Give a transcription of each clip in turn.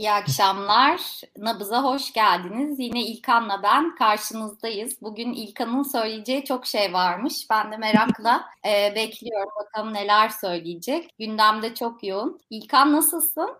İyi akşamlar. Nabız'a hoş geldiniz. Yine İlkan'la ben karşınızdayız. Bugün İlkan'ın söyleyeceği çok şey varmış. Ben de merakla e, bekliyorum. Bakalım neler söyleyecek. Gündemde çok yoğun. İlkan nasılsın?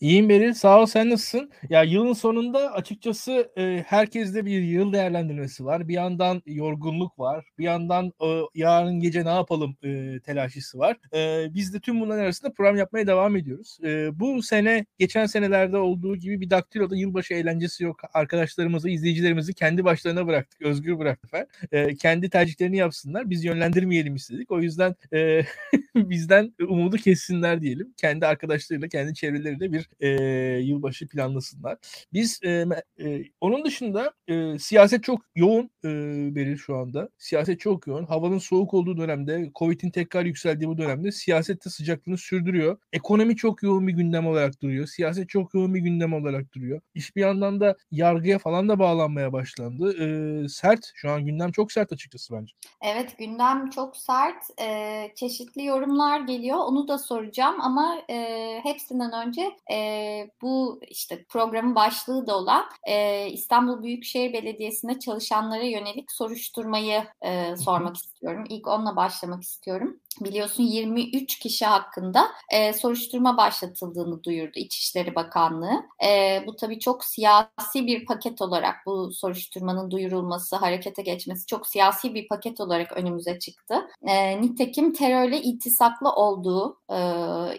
İyiyim Beril. Sağ ol. Sen nasılsın? Ya yılın sonunda açıkçası e, herkeste bir yıl değerlendirmesi var. Bir yandan yorgunluk var. Bir yandan e, yarın gece ne yapalım e, telaşısı var. E, biz de tüm bunların arasında program yapmaya devam ediyoruz. E, bu sene geçen senelerde filmlerde olduğu gibi bir daktiloda yılbaşı eğlencesi yok. Arkadaşlarımızı, izleyicilerimizi kendi başlarına bıraktık. Özgür bıraktık. E, kendi tercihlerini yapsınlar. Biz yönlendirmeyelim istedik. O yüzden e, bizden umudu kessinler diyelim. Kendi arkadaşlarıyla, kendi çevreleriyle bir e, yılbaşı planlasınlar. Biz e, e, onun dışında e, siyaset çok yoğun e, Beril şu anda. Siyaset çok yoğun. Havanın soğuk olduğu dönemde, Covid'in tekrar yükseldiği bu dönemde siyasette sıcaklığını sürdürüyor. Ekonomi çok yoğun bir gündem olarak duruyor. Siyaset çok yoğun bir gündem olarak duruyor. İş bir yandan da yargıya falan da bağlanmaya başlandı. Ee, sert. Şu an gündem çok sert açıkçası bence. Evet gündem çok sert. Ee, çeşitli yorumlar geliyor. Onu da soracağım ama e, hepsinden önce e, bu işte programın başlığı da olan e, İstanbul Büyükşehir Belediyesi'nde çalışanlara yönelik soruşturmayı e, sormak istiyorum. İlk onunla başlamak istiyorum biliyorsun 23 kişi hakkında e, soruşturma başlatıldığını duyurdu İçişleri Bakanlığı. E, bu tabii çok siyasi bir paket olarak bu soruşturmanın duyurulması, harekete geçmesi çok siyasi bir paket olarak önümüze çıktı. E, nitekim terörle iltisaklı olduğu e,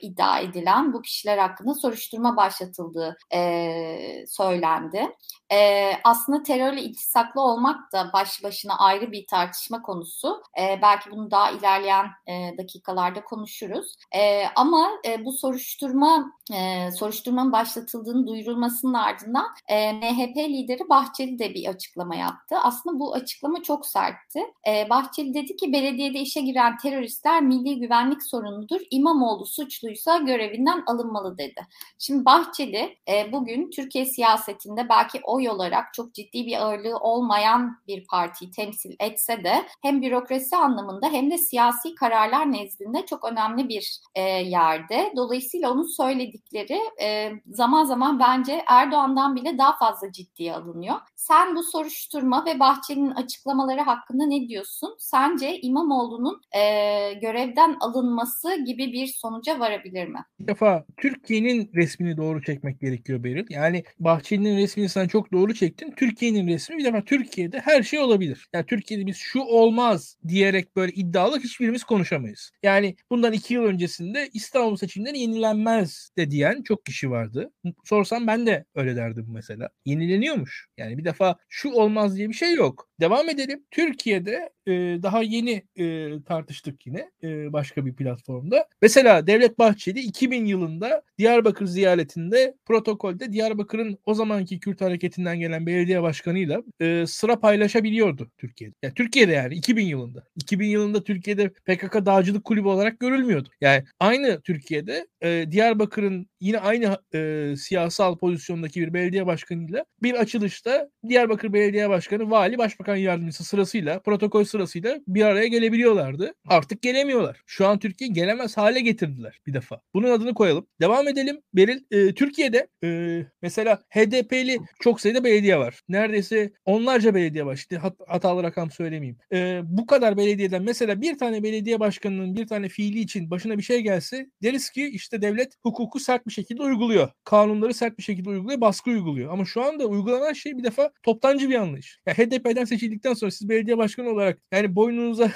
iddia edilen bu kişiler hakkında soruşturma başlatıldığı e, söylendi. E, aslında terörle iltisaklı olmak da baş başına ayrı bir tartışma konusu. E, belki bunu daha ilerleyen e, dakikalarda konuşuruz. E, ama e, bu soruşturma e, soruşturmanın başlatıldığını duyurulmasının ardından e, MHP lideri Bahçeli de bir açıklama yaptı. Aslında bu açıklama çok sertti. E, Bahçeli dedi ki belediyede işe giren teröristler milli güvenlik sorunudur. İmamoğlu suçluysa görevinden alınmalı dedi. Şimdi Bahçeli e, bugün Türkiye siyasetinde belki oy olarak çok ciddi bir ağırlığı olmayan bir partiyi temsil etse de hem bürokrasi anlamında hem de siyasi kararlar nezdinde çok önemli bir e, yerde. Dolayısıyla onun söyledikleri e, zaman zaman bence Erdoğan'dan bile daha fazla ciddiye alınıyor. Sen bu soruşturma ve Bahçeli'nin açıklamaları hakkında ne diyorsun? Sence İmamoğlu'nun e, görevden alınması gibi bir sonuca varabilir mi? Bir defa Türkiye'nin resmini doğru çekmek gerekiyor Beril. Yani Bahçeli'nin resmini sen çok doğru çektin. Türkiye'nin resmi bir defa Türkiye'de her şey olabilir. Yani Türkiye'de biz şu olmaz diyerek böyle iddialı hiçbirimiz konuşamayız. Yani bundan iki yıl öncesinde İstanbul seçimleri yenilenmez de diyen çok kişi vardı. Sorsam ben de öyle derdim mesela. Yenileniyormuş. Yani bir defa şu olmaz diye bir şey yok. Devam edelim. Türkiye'de e, daha yeni e, tartıştık yine e, başka bir platformda. Mesela Devlet Bahçeli 2000 yılında Diyarbakır ziyaretinde protokolde Diyarbakır'ın o zamanki Kürt hareketinden gelen belediye başkanıyla e, sıra paylaşabiliyordu Türkiye'de. Yani Türkiye'de yani 2000 yılında. 2000 yılında Türkiye'de PKK dağcılık kulübü olarak görülmüyordu. Yani aynı Türkiye'de e, Diyarbakır'ın yine aynı e, siyasal pozisyondaki bir belediye başkanıyla bir açılışta Diyarbakır Belediye Başkanı, Vali, Başbakan Yardımcısı sırasıyla protokol sırasıyla bir araya gelebiliyorlardı. Artık gelemiyorlar. Şu an Türkiye gelemez hale getirdiler bir defa. Bunun adını koyalım. Devam edelim. Beril, e, Türkiye'de e, mesela HDP'li çok sayıda belediye var. Neredeyse onlarca belediye var. İşte hat, hatalı rakam söylemeyeyim. E, bu kadar belediyeden mesela bir tane belediye başkanının bir tane fiili için başına bir şey gelse deriz ki işte devlet hukuku sert bir şekilde uyguluyor. Kanunları sert bir şekilde uyguluyor, baskı uyguluyor. Ama şu anda uygulanan şey bir defa toptancı bir anlayış. Yani HDP'den seçildikten sonra siz belediye başkanı olarak yani boynunuza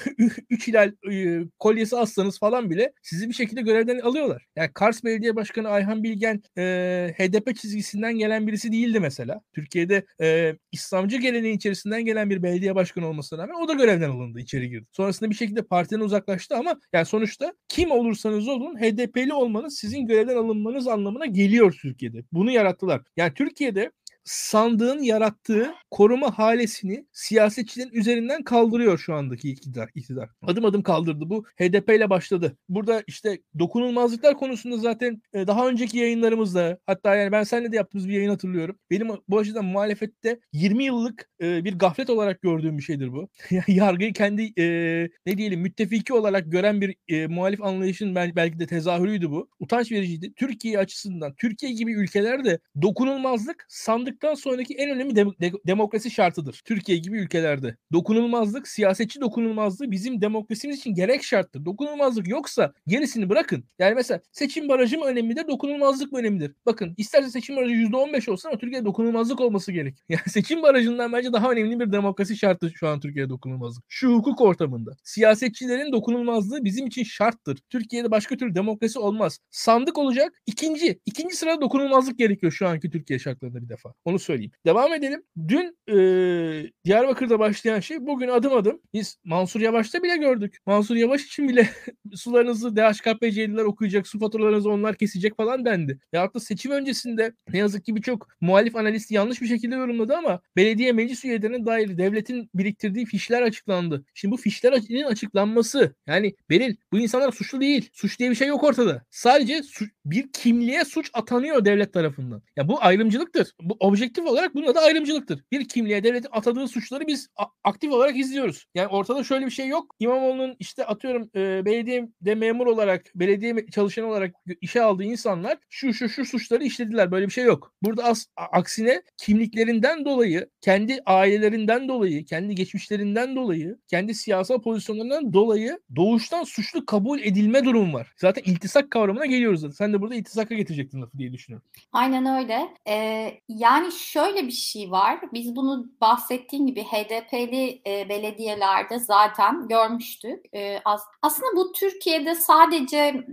3 hilal e, kolyesi assanız falan bile sizi bir şekilde görevden alıyorlar. Yani Kars Belediye Başkanı Ayhan Bilgen e, HDP çizgisinden gelen birisi değildi mesela. Türkiye'de e, İslamcı geleneğin içerisinden gelen bir belediye başkanı olmasına rağmen o da görevden alındı, içeri girdi. Sonrasında bir şekilde partiden uzaklaştı ama yani sonuçta kim olursanız olun HDP'li olmanız sizin görevden alınmanız anlamına geliyor Türkiye'de. Bunu yarattılar. Yani Türkiye'de sandığın yarattığı koruma halesini siyasetçilerin üzerinden kaldırıyor şu andaki iktidar. iktidar. Adım adım kaldırdı. Bu HDP ile başladı. Burada işte dokunulmazlıklar konusunda zaten e, daha önceki yayınlarımızda hatta yani ben seninle de yaptığımız bir yayın hatırlıyorum. Benim bu açıdan muhalefette 20 yıllık e, bir gaflet olarak gördüğüm bir şeydir bu. Yargıyı kendi e, ne diyelim müttefiki olarak gören bir muhalif anlayışın belki de tezahürüydü bu. Utanç vericiydi. Türkiye açısından Türkiye gibi ülkelerde dokunulmazlık sandıktan sonraki en önemli de- de- demokrasi şartıdır. Türkiye gibi ülkelerde. Dokunulmazlık, siyasetçi dokunulmazlığı bizim demokrasimiz için gerek şarttır. Dokunulmazlık yoksa gerisini bırakın. Yani mesela seçim barajı mı önemlidir, dokunulmazlık mı önemlidir? Bakın isterse seçim barajı %15 olsun ama Türkiye'de dokunulmazlık olması gerek. Yani seçim barajından bence daha önemli bir demokrasi şartı şu an Türkiye'de dokunulmazlık. Şu hukuk ortamında. Siyasetçilerin dokunulmazlığı bizim için şarttır. Türkiye'de başka türlü demokrasi olmaz. Sandık olacak. İkinci, ikinci sırada dokunulmazlık gerekiyor şu anki Türkiye şartlarında bir defa. Onu söyleyeyim. Devam edelim. Dün e, Diyarbakır'da başlayan şey bugün adım adım biz Mansur Yavaş'ta bile gördük. Mansur Yavaş için bile sularınızı DHKPC'liler okuyacak, su faturalarınızı onlar kesecek falan dendi. Ya da seçim öncesinde ne yazık ki birçok muhalif analist yanlış bir şekilde yorumladı ama belediye meclis üyelerine dair devletin biriktirdiği fişler açıklandı. Şimdi bu fişlerin açıklanması yani Beril bu insanlar suçlu değil. Suç diye bir şey yok ortada. Sadece bir kimliğe suç atanıyor devlet tarafından. Ya bu ayrımcılıktır. Bu objektif olarak bunun da ayrımcılıktır. Bir kimliğe devletin atadığı suçları biz aktif olarak izliyoruz. Yani ortada şöyle bir şey yok. İmamoğlu'nun işte atıyorum e, belediyede memur olarak, belediye çalışanı olarak işe aldığı insanlar şu şu şu suçları işlediler. Böyle bir şey yok. Burada as, aksine kimliklerinden dolayı, kendi ailelerinden dolayı, kendi geçmişlerinden dolayı, kendi siyasal pozisyonlarından dolayı doğuştan suçlu kabul edilme durum var. Zaten iltisak kavramına geliyoruz zaten. Sen de burada iltisaka getirecektin lafı diye düşünüyorum. Aynen öyle. Ee, yani şöyle bir şey var. Biz bunu bahsettiğim gibi HDP'li e, belediyelerde zaten görmüştük. E, az, aslında bu Türkiye'de sadece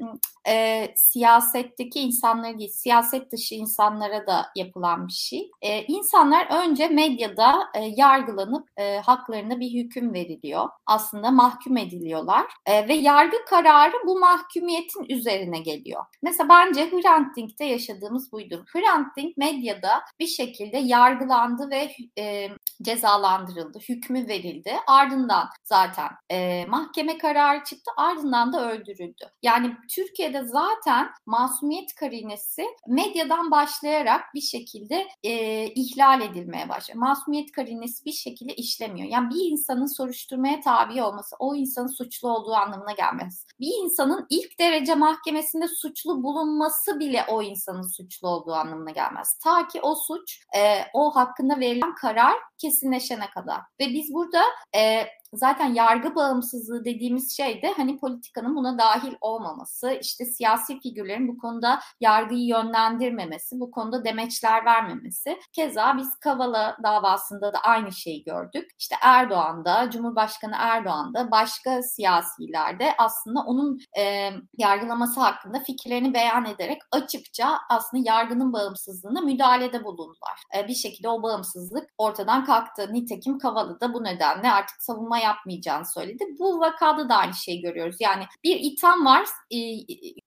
e, siyasetteki insanlara değil, siyaset dışı insanlara da yapılan bir şey. E, insanlar önce medyada e, yargılanıp e, haklarına bir hüküm veriliyor. Aslında mahkum ediliyorlar e, ve yargı kararı bu mahkumiyetin üzerine geliyor. Mesela bence Hrant Dink'te yaşadığımız buydu. Hrant Dink medyada bir şekilde yargılandı ve e, cezalandırıldı, hükmü verildi. Ardından zaten e, mahkeme kararı çıktı, ardından da öldürüldü. Yani Türkiye'de zaten masumiyet karinesi medyadan başlayarak bir şekilde e, ihlal edilmeye başlıyor. Masumiyet karinesi bir şekilde işlemiyor. Yani bir insanın soruşturmaya tabi olması o insanın suçlu olduğu anlamına gelmez. Bir insanın ilk derece mahkemesinde suçlu bulunması bile o insanın suçlu olduğu anlamına gelmez. Ta ki o suç, e, o hakkında verilen karar kesinleşene kadar. Ve biz burada e, zaten yargı bağımsızlığı dediğimiz şey de hani politikanın buna dahil olmaması, işte siyasi figürlerin bu konuda yargıyı yönlendirmemesi, bu konuda demeçler vermemesi. Keza biz Kavala davasında da aynı şeyi gördük. İşte Erdoğan'da, Cumhurbaşkanı Erdoğan'da, başka siyasilerde aslında onun e, yargılaması hakkında fikirlerini beyan ederek açıkça aslında yargının bağımsızlığına müdahalede bulundular. E, bir şekilde o bağımsızlık ortadan kalktı. Nitekim Kavala'da bu nedenle artık savunma yapmayacağını söyledi. Bu vakada da aynı şeyi görüyoruz. Yani bir itham var, e,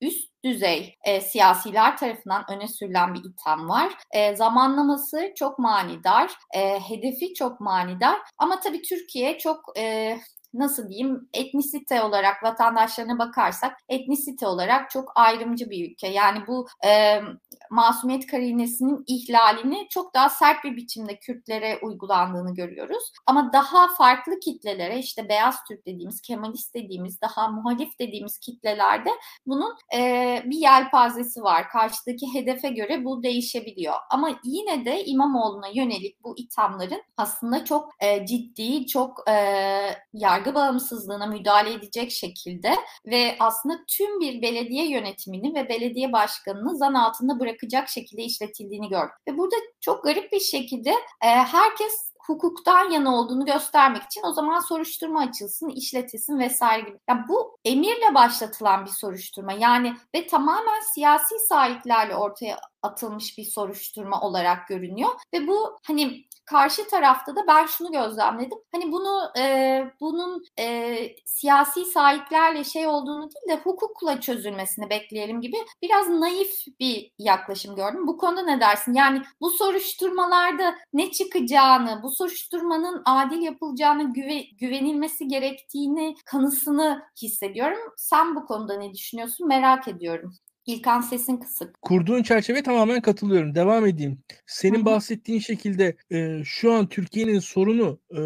üst düzey e, siyasiler tarafından öne sürülen bir itham var. E, zamanlaması çok manidar, e, hedefi çok manidar ama tabii Türkiye çok e, nasıl diyeyim etnisite olarak vatandaşlarına bakarsak etnisite olarak çok ayrımcı bir ülke. Yani bu e, masumiyet karinesinin ihlalini çok daha sert bir biçimde Kürtlere uygulandığını görüyoruz. Ama daha farklı kitlelere işte beyaz Türk dediğimiz, Kemalist dediğimiz, daha muhalif dediğimiz kitlelerde bunun e, bir yelpazesi var. Karşıdaki hedefe göre bu değişebiliyor. Ama yine de İmamoğlu'na yönelik bu ithamların aslında çok e, ciddi, çok e, yargı bağımsızlığına müdahale edecek şekilde ve aslında tüm bir belediye yönetimini ve belediye başkanını zan altında bırakacak şekilde işletildiğini gördük. Ve burada çok garip bir şekilde e, herkes hukuktan yana olduğunu göstermek için o zaman soruşturma açılsın, işletilsin vesaire gibi. Yani bu emirle başlatılan bir soruşturma. Yani ve tamamen siyasi sahiplerle ortaya atılmış bir soruşturma olarak görünüyor ve bu hani karşı tarafta da ben şunu gözlemledim. Hani bunu e, bunun e, siyasi sahiplerle şey olduğunu değil de hukukla çözülmesini bekleyelim gibi biraz naif bir yaklaşım gördüm. Bu konuda ne dersin? Yani bu soruşturmalarda ne çıkacağını, bu soruşturmanın adil yapılacağını güve, güvenilmesi gerektiğini kanısını hissediyorum. Sen bu konuda ne düşünüyorsun? Merak ediyorum. İlkan sesin kısık. Kurduğun çerçeve tamamen katılıyorum. Devam edeyim. Senin Hı-hı. bahsettiğin şekilde e, şu an Türkiye'nin sorunu e,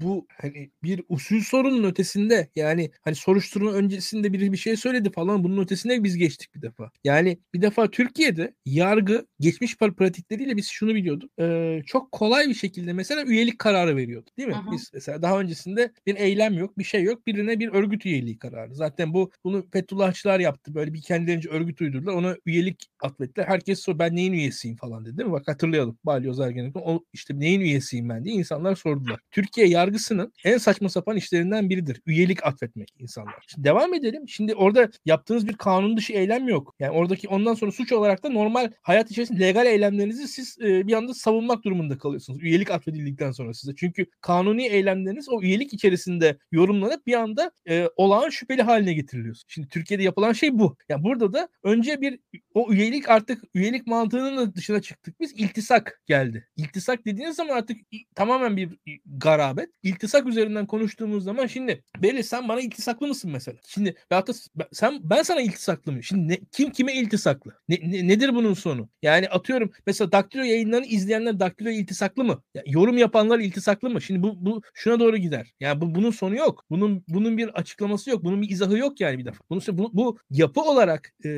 bu hani bir usul sorunun ötesinde yani hani soruşturma öncesinde biri bir şey söyledi falan bunun ötesine biz geçtik bir defa. Yani bir defa Türkiye'de yargı geçmiş pratikleriyle biz şunu biliyorduk. E, çok kolay bir şekilde mesela üyelik kararı veriyordu. Değil mi? Hı-hı. Biz mesela daha öncesinde bir eylem yok, bir şey yok. Birine bir örgüt üyeliği kararı. Zaten bu bunu Fethullahçılar yaptı. Böyle bir kendileri önce örgüt uydurdular. Ona üyelik atlettiler. Herkes sor ben neyin üyesiyim falan dedi değil mi? Bak hatırlayalım. Balyoz Ergenekon o işte neyin üyesiyim ben diye insanlar sordular. Türkiye yargısının en saçma sapan işlerinden biridir. Üyelik atfetmek insanlar. Şimdi devam edelim. Şimdi orada yaptığınız bir kanun dışı eylem yok. Yani oradaki ondan sonra suç olarak da normal hayat içerisinde legal eylemlerinizi siz e, bir anda savunmak durumunda kalıyorsunuz. Üyelik atfedildikten sonra size. Çünkü kanuni eylemleriniz o üyelik içerisinde yorumlanıp bir anda e, olağan şüpheli haline getiriliyor. Şimdi Türkiye'de yapılan şey bu. Yani burada da önce bir o üyelik artık üyelik mantığının dışına çıktık. Biz iltisak geldi. İltisak dediğiniz zaman artık tamamen bir garabet. İltisak üzerinden konuştuğumuz zaman şimdi Beli sen bana iltisaklı mısın mesela? Şimdi hatta sen ben sana iltisaklı mı? Şimdi ne, kim kime iltisaklı? Ne, ne, nedir bunun sonu? Yani atıyorum mesela Daktilo yayınlarını izleyenler Daktilo iltisaklı mı? Ya, yorum yapanlar iltisaklı mı? Şimdi bu bu şuna doğru gider. Yani bu bunun sonu yok. Bunun bunun bir açıklaması yok. Bunun bir izahı yok yani bir defa. Bunun bu, bu yapı olarak e,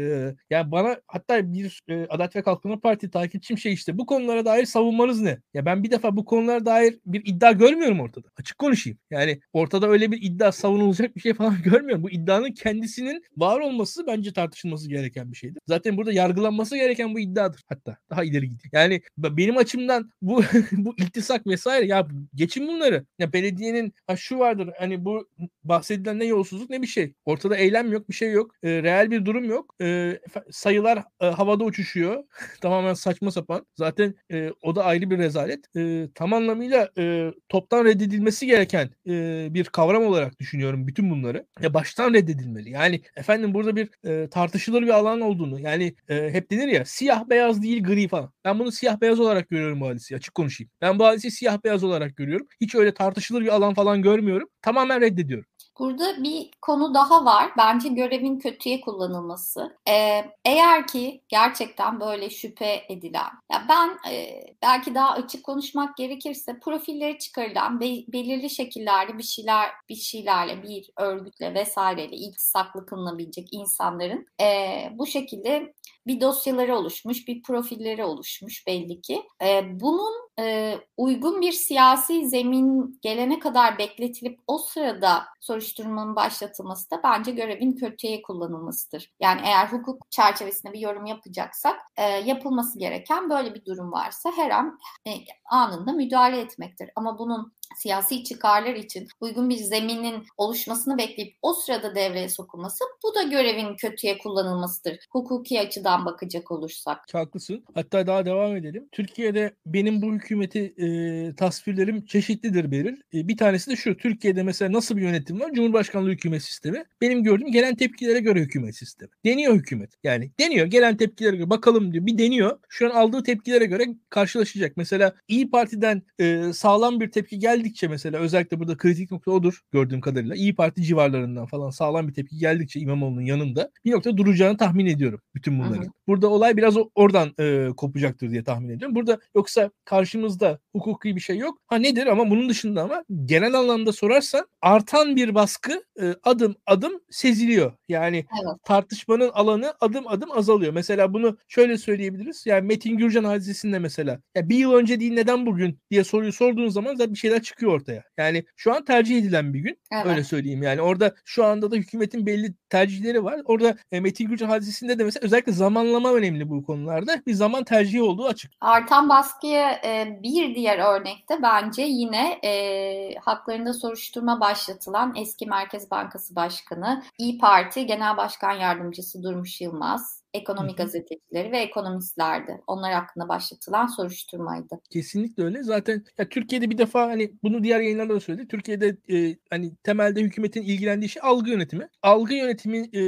yani bana hatta bir e, Adalet ve Kalkınma Parti takipçim şey işte bu konulara dair savunmanız ne? Ya ben bir defa bu konulara dair bir iddia görmüyorum ortada. Açık konuşayım. Yani ortada öyle bir iddia savunulacak bir şey falan görmüyorum. Bu iddianın kendisinin var olması bence tartışılması gereken bir şeydir. Zaten burada yargılanması gereken bu iddiadır. Hatta daha ileri gideyim. Yani benim açımdan bu bu iltisak vesaire ya geçin bunları. Ya belediyenin ha şu vardır hani bu bahsedilen ne yolsuzluk ne bir şey. Ortada eylem yok bir şey yok. E, reel bir durum yok. E, sayılar e, havada uçuşuyor. Tamamen saçma sapan. Zaten e, o da ayrı bir rezalet. E, tam anlamıyla e, toptan reddedilmesi gereken e, bir kavram olarak düşünüyorum bütün bunları. Ya baştan reddedilmeli. Yani efendim burada bir e, tartışılır bir alan olduğunu yani e, hep denir ya siyah beyaz değil gri falan. Ben bunu siyah beyaz olarak görüyorum bu hadisi. Açık konuşayım. Ben bu hadisi siyah beyaz olarak görüyorum. Hiç öyle tartışılır bir alan falan görmüyorum. Tamamen reddediyorum. Burada bir konu daha var. Bence görevin kötüye kullanılması. Ee, eğer ki gerçekten böyle şüphe edilen, ya ben e, belki daha açık konuşmak gerekirse profilleri çıkarılan be, belirli şekillerde bir şeyler bir şeylerle bir örgütle vesaireyle iltisaklı kılınabilecek insanların e, bu şekilde bir dosyaları oluşmuş, bir profilleri oluşmuş belli ki. E, bunun e, uygun bir siyasi zemin gelene kadar bekletilip o sırada soruşturmanın başlatılması da bence görevin kötüye kullanılmasıdır. Yani eğer hukuk çerçevesinde bir yorum yapacaksak e, yapılması gereken böyle bir durum varsa her an e, anında müdahale etmektir. Ama bunun siyasi çıkarlar için uygun bir zeminin oluşmasını bekleyip o sırada devreye sokulması bu da görevin kötüye kullanılmasıdır. Hukuki açıdan bakacak olursak. Haklısın. Hatta daha devam edelim. Türkiye'de benim bu hükümeti e, tasvirlerim çeşitlidir Beril. E, bir tanesi de şu. Türkiye'de mesela nasıl bir yönetim var? Cumhurbaşkanlığı hükümet sistemi. Benim gördüğüm gelen tepkilere göre hükümet sistemi. Deniyor hükümet. Yani deniyor. Gelen tepkilere göre bakalım diyor. Bir deniyor. Şu an aldığı tepkilere göre karşılaşacak. Mesela İyi Parti'den e, sağlam bir tepki geldi geldikçe mesela özellikle burada kritik nokta odur gördüğüm kadarıyla. İyi Parti civarlarından falan sağlam bir tepki geldikçe İmamoğlu'nun yanında bir nokta duracağını tahmin ediyorum bütün bunların. Hı hı. Burada olay biraz oradan e, kopacaktır diye tahmin ediyorum. Burada yoksa karşımızda hukuki bir şey yok. Ha nedir ama bunun dışında ama genel anlamda sorarsan artan bir baskı e, adım adım seziliyor. Yani evet. tartışmanın alanı adım adım azalıyor. Mesela bunu şöyle söyleyebiliriz. Yani Metin Gürcan hadisesinde mesela ya bir yıl önce değil neden bugün diye soruyu sorduğun zaman zaten bir şeyler çıkıyor ortaya. Yani şu an tercih edilen bir gün. Evet. Öyle söyleyeyim. Yani orada şu anda da hükümetin belli tercihleri var. Orada e, Metin Gürcan hadisesinde de mesela özellikle zamanlama önemli bu konularda. Bir zaman tercihi olduğu açık. Artan baskıya e, bir diğer örnekte bence yine e, haklarında soruşturma başlatılan eski Merkez Bankası Başkanı, İyi Parti Genel Başkan Yardımcısı Durmuş Yılmaz, Ekonomi gazetecileri ve ekonomistlerdi. Onlar hakkında başlatılan soruşturmaydı. Kesinlikle öyle. Zaten ya Türkiye'de bir defa hani bunu diğer yayınlarda da söyledi. Türkiye'de e, hani temelde hükümetin ilgilendiği şey algı yönetimi. Algı yönetimi e,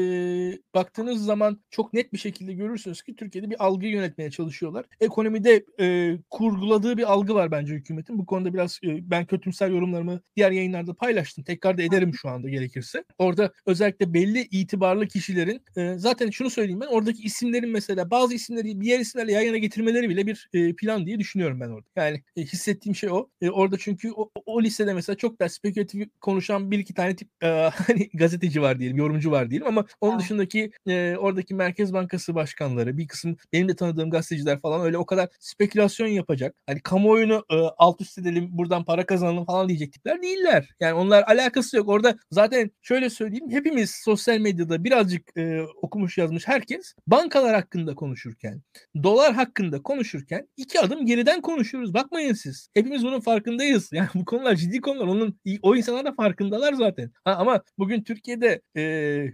baktığınız zaman çok net bir şekilde görürsünüz ki Türkiye'de bir algı yönetmeye çalışıyorlar. Ekonomide e, kurguladığı bir algı var bence hükümetin. Bu konuda biraz e, ben kötümser yorumlarımı diğer yayınlarda paylaştım. Tekrar da ederim şu anda gerekirse. Orada özellikle belli itibarlı kişilerin e, zaten şunu söyleyeyim ben oradaki isimlerin mesela bazı isimleri diğer isimlerle yan yana getirmeleri bile bir e, plan diye düşünüyorum ben orada. Yani e, hissettiğim şey o. E, orada çünkü o, o listede mesela çok da spekülatif konuşan bir iki tane tip e, hani gazeteci var diyelim, yorumcu var diyelim ama onun dışındaki e, oradaki Merkez Bankası başkanları, bir kısım benim de tanıdığım gazeteciler falan öyle o kadar spekülasyon yapacak. Hani kamuoyunu e, alt üst edelim, buradan para kazanalım falan diyecek tipler değiller. Yani onlar alakası yok. Orada zaten şöyle söyleyeyim hepimiz sosyal medyada birazcık e, okumuş yazmış herkes bankalar hakkında konuşurken, dolar hakkında konuşurken iki adım geriden konuşuyoruz. Bakmayın siz. Hepimiz bunun farkındayız. Yani bu konular ciddi konular. Onun o insanlar da farkındalar zaten. Ha, ama bugün Türkiye'de e,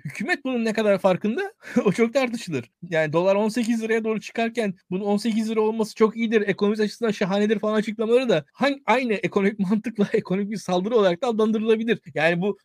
hükümet bunun ne kadar farkında o çok tartışılır. Yani dolar 18 liraya doğru çıkarken bunun 18 lira olması çok iyidir. Ekonomik açısından şahanedir falan açıklamaları da hangi, aynı ekonomik mantıkla ekonomik bir saldırı olarak da adlandırılabilir. Yani bu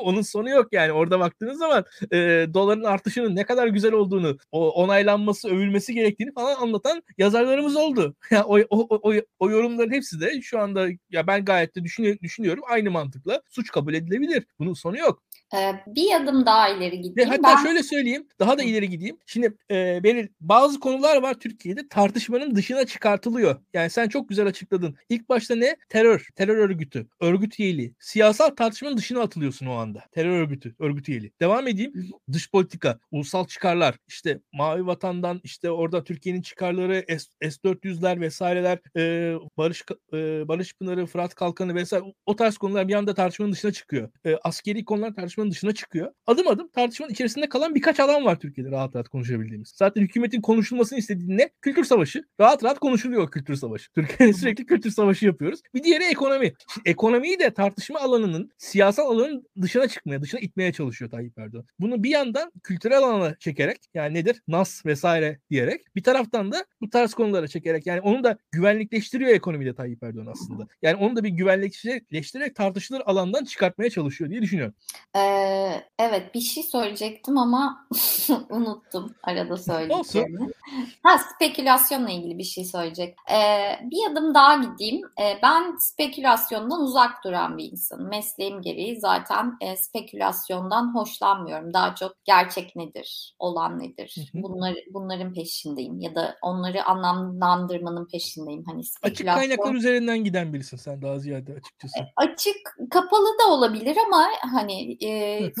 onun sonu yok yani. Orada baktığınız zaman e, doların artışının ne kadar güzel olduğunu, onaylanması, övülmesi gerektiğini falan anlatan yazarlarımız oldu. Ya o, o, o, o yorumların hepsi de şu anda ya ben gayet de düşünüyorum aynı mantıkla suç kabul edilebilir. Bunun sonu yok. Ee, bir adım daha ileri gideyim. Hatta ben... şöyle söyleyeyim, daha da ileri gideyim. Şimdi e, benim bazı konular var Türkiye'de tartışmanın dışına çıkartılıyor. Yani sen çok güzel açıkladın. İlk başta ne? Terör, terör örgütü, örgüt üyeliği. Siyasal tartışmanın dışına atılıyorsun o anda. Terör örgütü, örgüt üyeliği. Devam edeyim. Dış politika, ulusal çıkarlar, işte Mavi Vatan'dan işte orada Türkiye'nin çıkarları, S, S-400'ler vesaireler, e, Barış e, Barış Pınarı, Fırat Kalkanı vesaire o tarz konular bir anda tartışmanın dışına çıkıyor. E, askeri konular tartışmanın tartışmanın dışına çıkıyor. Adım adım tartışmanın içerisinde kalan birkaç alan var Türkiye'de rahat rahat konuşabildiğimiz. Zaten hükümetin konuşulmasını istediği ne? Kültür savaşı. Rahat rahat konuşuluyor kültür savaşı. Türkiye'de sürekli kültür savaşı yapıyoruz. Bir diğeri ekonomi. Şimdi ekonomiyi de tartışma alanının siyasal alanın dışına çıkmaya, dışına itmeye çalışıyor Tayyip Erdoğan. Bunu bir yandan kültürel alana çekerek yani nedir? Nas vesaire diyerek bir taraftan da bu tarz konulara çekerek yani onu da güvenlikleştiriyor ekonomide Tayyip Erdoğan aslında. Yani onu da bir güvenlikleştirerek tartışılır alandan çıkartmaya çalışıyor diye düşünüyorum. Ee, ee, evet bir şey söyleyecektim ama unuttum arada söylediklerimi. Ha spekülasyonla ilgili bir şey söyleyecek. Ee, bir adım daha gideyim. Ee, ben spekülasyondan uzak duran bir insanım. Mesleğim gereği zaten e, spekülasyondan hoşlanmıyorum. Daha çok gerçek nedir, olan nedir? Bunlar, bunların peşindeyim ya da onları anlamlandırmanın peşindeyim. Hani spekülasyon... Açık kaynaklar üzerinden giden birisin sen daha ziyade açıkçası. E, açık, kapalı da olabilir ama hani e,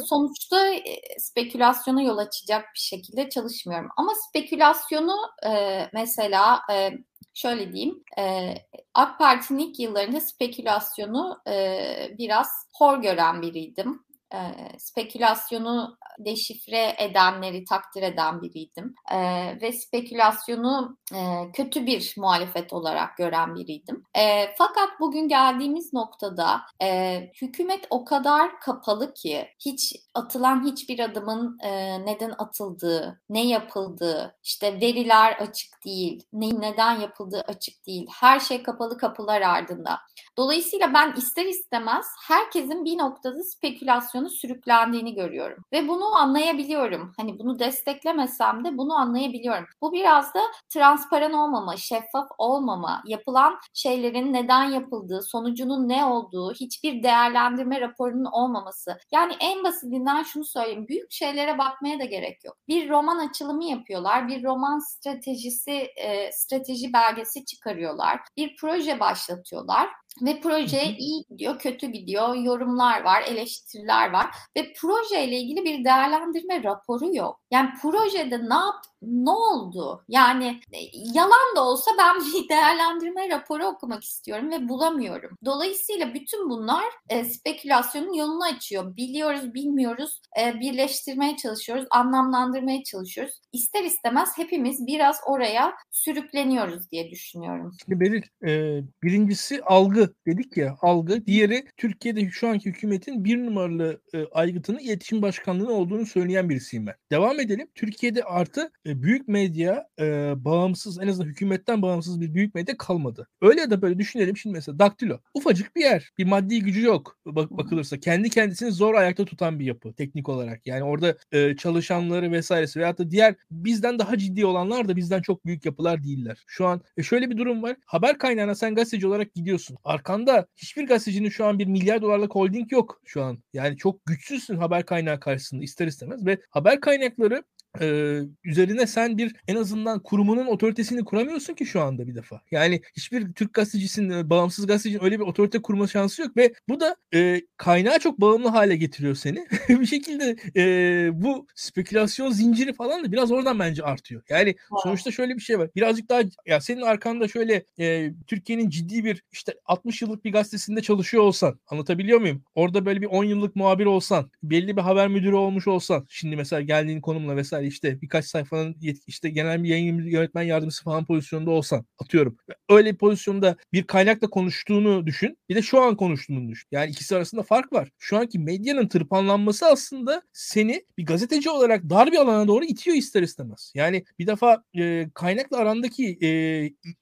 sonuçta spekülasyona yol açacak bir şekilde çalışmıyorum. Ama spekülasyonu e, mesela e, şöyle diyeyim e, AK Parti'nin ilk yıllarında spekülasyonu e, biraz hor gören biriydim e, spekülasyonu deşifre edenleri takdir eden biriydim. E, ve spekülasyonu e, kötü bir muhalefet olarak gören biriydim. E, fakat bugün geldiğimiz noktada e, hükümet o kadar kapalı ki hiç atılan hiçbir adımın e, neden atıldığı, ne yapıldığı, işte veriler açık değil, ne, neden yapıldığı açık değil. Her şey kapalı kapılar ardında. Dolayısıyla ben ister istemez herkesin bir noktada spekülasyonu sürüklendiğini görüyorum. Ve bunu anlayabiliyorum. Hani bunu desteklemesem de bunu anlayabiliyorum. Bu biraz da transparan olmama, şeffaf olmama, yapılan şeylerin neden yapıldığı, sonucunun ne olduğu, hiçbir değerlendirme raporunun olmaması. Yani en basitinden şunu söyleyeyim. Büyük şeylere bakmaya da gerek yok. Bir roman açılımı yapıyorlar. Bir roman stratejisi, e, strateji belgesi çıkarıyorlar. Bir proje başlatıyorlar ve proje iyi gidiyor, kötü gidiyor, yorumlar var, eleştiriler var ve projeyle ilgili bir değerlendirme raporu yok. Yani projede ne yap, ne oldu? Yani e, yalan da olsa ben bir değerlendirme raporu okumak istiyorum ve bulamıyorum. Dolayısıyla bütün bunlar e, spekülasyonun yolunu açıyor. Biliyoruz, bilmiyoruz, e, birleştirmeye çalışıyoruz, anlamlandırmaya çalışıyoruz. İster istemez hepimiz biraz oraya sürükleniyoruz diye düşünüyorum. Belir, e, birincisi algı dedik ya algı. Diğeri Türkiye'de şu anki hükümetin bir numaralı e, aygıtının iletişim başkanlığı olduğunu söyleyen birisiyim ben. Devam edelim. Türkiye'de artı e, büyük medya e, bağımsız en azından hükümetten bağımsız bir büyük medya kalmadı. Öyle ya da böyle düşünelim şimdi mesela Daktilo. Ufacık bir yer. Bir maddi gücü yok bak bakılırsa. Kendi kendisini zor ayakta tutan bir yapı teknik olarak. Yani orada e, çalışanları vesairesi veyahut da diğer bizden daha ciddi olanlar da bizden çok büyük yapılar değiller. Şu an e, şöyle bir durum var. Haber kaynağına sen gazeteci olarak gidiyorsun. Arkanda hiçbir gazetecinin şu an bir milyar dolarlık holding yok şu an. Yani çok güçsüzsün haber kaynağı karşısında ister istemez ve haber kaynakları e, üzerine sen bir en azından kurumunun otoritesini kuramıyorsun ki şu anda bir defa. Yani hiçbir Türk gazetecisinin, bağımsız gazetecinin öyle bir otorite kurma şansı yok ve bu da e, kaynağı çok bağımlı hale getiriyor seni. bir şekilde e, bu spekülasyon zinciri falan da biraz oradan bence artıyor. Yani sonuçta şöyle bir şey var. Birazcık daha ya senin arkanda şöyle e, Türkiye'nin ciddi bir işte 60 yıllık bir gazetesinde çalışıyor olsan anlatabiliyor muyum? Orada böyle bir 10 yıllık muhabir olsan, belli bir haber müdürü olmuş olsan, şimdi mesela geldiğin konumla vesaire yani işte birkaç sayfanın yetki, işte genel bir yayın yönetmen yardımcısı falan pozisyonunda olsan atıyorum. Öyle bir pozisyonda bir kaynakla konuştuğunu düşün. Bir de şu an konuştuğunu düşün. Yani ikisi arasında fark var. Şu anki medyanın tırpanlanması aslında seni bir gazeteci olarak dar bir alana doğru itiyor ister istemez. Yani bir defa e, kaynakla arandaki e,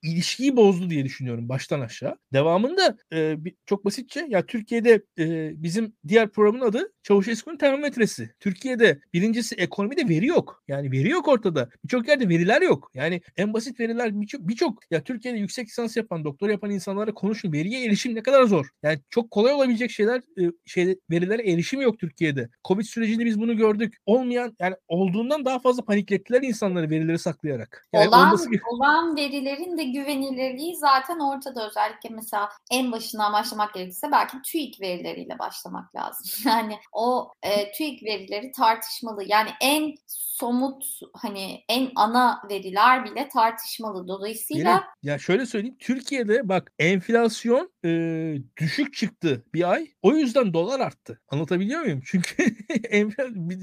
ilişkiyi bozdu diye düşünüyorum baştan aşağı. Devamında e, bir, çok basitçe ya Türkiye'de e, bizim diğer programın adı Çavuşesku'nun termometresi. Türkiye'de birincisi ekonomide veri yok. Yani veri yok ortada. Birçok yerde veriler yok. Yani en basit veriler birçok birçok ya Türkiye'de yüksek lisans yapan, doktor yapan insanlara konuşun. Veriye erişim ne kadar zor. Yani çok kolay olabilecek şeyler şey verilere erişim yok Türkiye'de. Covid sürecinde biz bunu gördük. Olmayan yani olduğundan daha fazla paniklettiler insanları verileri saklayarak. Yani olan, olması... olan verilerin de güvenilirliği zaten ortada özellikle mesela en başından başlamak gerekirse belki TÜİK verileriyle başlamak lazım. Yani o e, TÜİK verileri tartışmalı. Yani en somut hani en ana veriler bile tartışmalı. Dolayısıyla Yine, ya şöyle söyleyeyim Türkiye'de bak enflasyon e, düşük çıktı bir ay. O yüzden dolar arttı. Anlatabiliyor muyum? Çünkü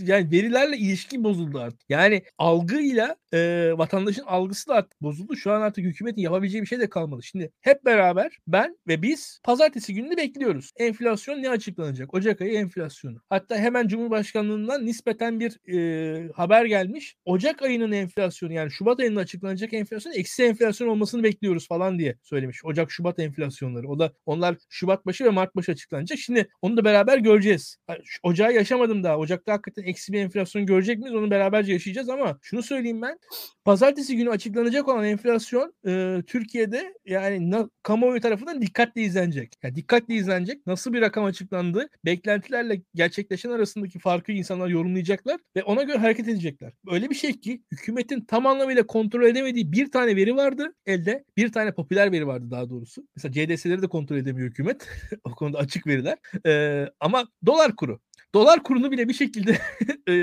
yani verilerle ilişki bozuldu artık. Yani algıyla e, vatandaşın algısı da artık bozuldu. Şu an artık hükümetin yapabileceği bir şey de kalmadı. Şimdi hep beraber ben ve biz pazartesi gününü bekliyoruz. Enflasyon ne açıklanacak? Ocak ayı enflasyonu. Hatta hemen Cumhurbaşkanlığından nispeten bir e, haber gelmiş. Ocak ayının enflasyonu yani Şubat ayında açıklanacak enflasyon eksi enflasyon olmasını bekliyoruz falan diye söylemiş. Ocak Şubat enflasyonları. O da onlar Şubat başı ve Mart başı açıklanacak. Şimdi onu da beraber göreceğiz. Ocağı yaşamadım daha. Ocakta hakikaten eksi bir enflasyon görecek miyiz? Onu beraberce yaşayacağız ama şunu söyleyeyim ben. Pazartesi günü açıklanacak olan enflasyon e, Türkiye'de yani na, kamuoyu tarafından dikkatli izlenecek. Yani dikkatli izlenecek. Nasıl bir rakam açıklandı? Beklentilerle gerçekleşen arasındaki farkı insanlar yorumlayacaklar ve ona göre hareket edecekler. Öyle bir şey ki hükümetin tam anlamıyla kontrol edemediği bir tane veri vardı elde. Bir tane popüler veri vardı daha doğrusu. Mesela CDS'leri de kontrol edemiyor hükümet. o konuda açık veriler. Ee, ama dolar kuru. Dolar kurunu bile bir şekilde e,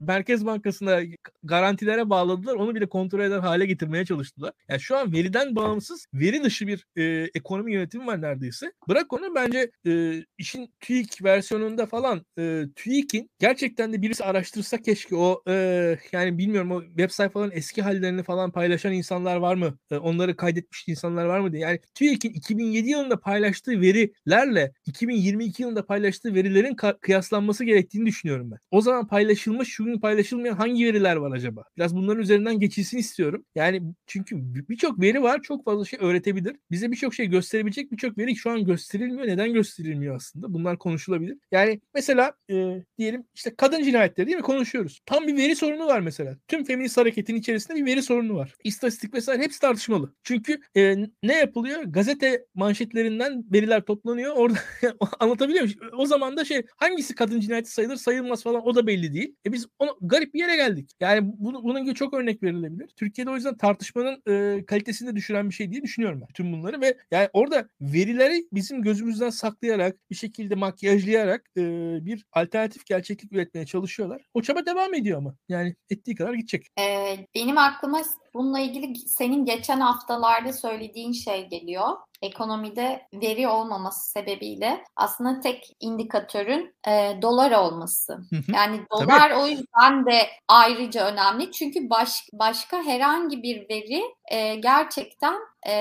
Merkez Bankası'na garantilere bağladılar. Onu bile kontrol eden hale getirmeye çalıştılar. Yani şu an veriden bağımsız, veri dışı bir e, ekonomi yönetimi var neredeyse. Bırak onu bence e, işin TÜİK versiyonunda falan e, TÜİK'in gerçekten de birisi araştırsa keşke o e, yani bilmiyorum o web sayfaların eski hallerini falan paylaşan insanlar var mı? E, onları kaydetmiş insanlar var mı diye. Yani TÜİK'in 2007 yılında paylaştığı verilerle 2022 yılında paylaştığı verilerin kıyaslanması gerektiğini düşünüyorum ben. O zaman paylaşılmış, şu gün paylaşılmayan hangi veriler var acaba? Biraz bunların üzerinden geçilsin istiyorum. Yani çünkü birçok veri var, çok fazla şey öğretebilir. Bize birçok şey gösterebilecek birçok veri şu an gösterilmiyor. Neden gösterilmiyor aslında? Bunlar konuşulabilir. Yani mesela e, diyelim işte kadın cinayetleri değil mi konuşuyoruz. Tam bir veri sorunu var mesela. Tüm feminist hareketin içerisinde bir veri sorunu var. İstatistik vesaire hepsi tartışmalı. Çünkü e, ne yapılıyor? Gazete manşetlerinden veriler toplanıyor. Orada anlatabiliyor muyum? O zaman da şey hangi hangisi kadın cinayeti sayılır sayılmaz falan o da belli değil. E biz onu garip bir yere geldik. Yani bunu, bunun gibi çok örnek verilebilir. Türkiye'de o yüzden tartışmanın e, kalitesini de düşüren bir şey diye düşünüyorum ben tüm bunları ve yani orada verileri bizim gözümüzden saklayarak bir şekilde makyajlayarak e, bir alternatif gerçeklik üretmeye çalışıyorlar. O çaba devam ediyor ama yani ettiği kadar gidecek. Ee, benim aklıma bununla ilgili senin geçen haftalarda söylediğin şey geliyor ekonomide veri olmaması sebebiyle aslında tek indikatörün e, dolar olması. Yani dolar Tabii. o yüzden de ayrıca önemli. Çünkü baş, başka herhangi bir veri e, gerçekten e,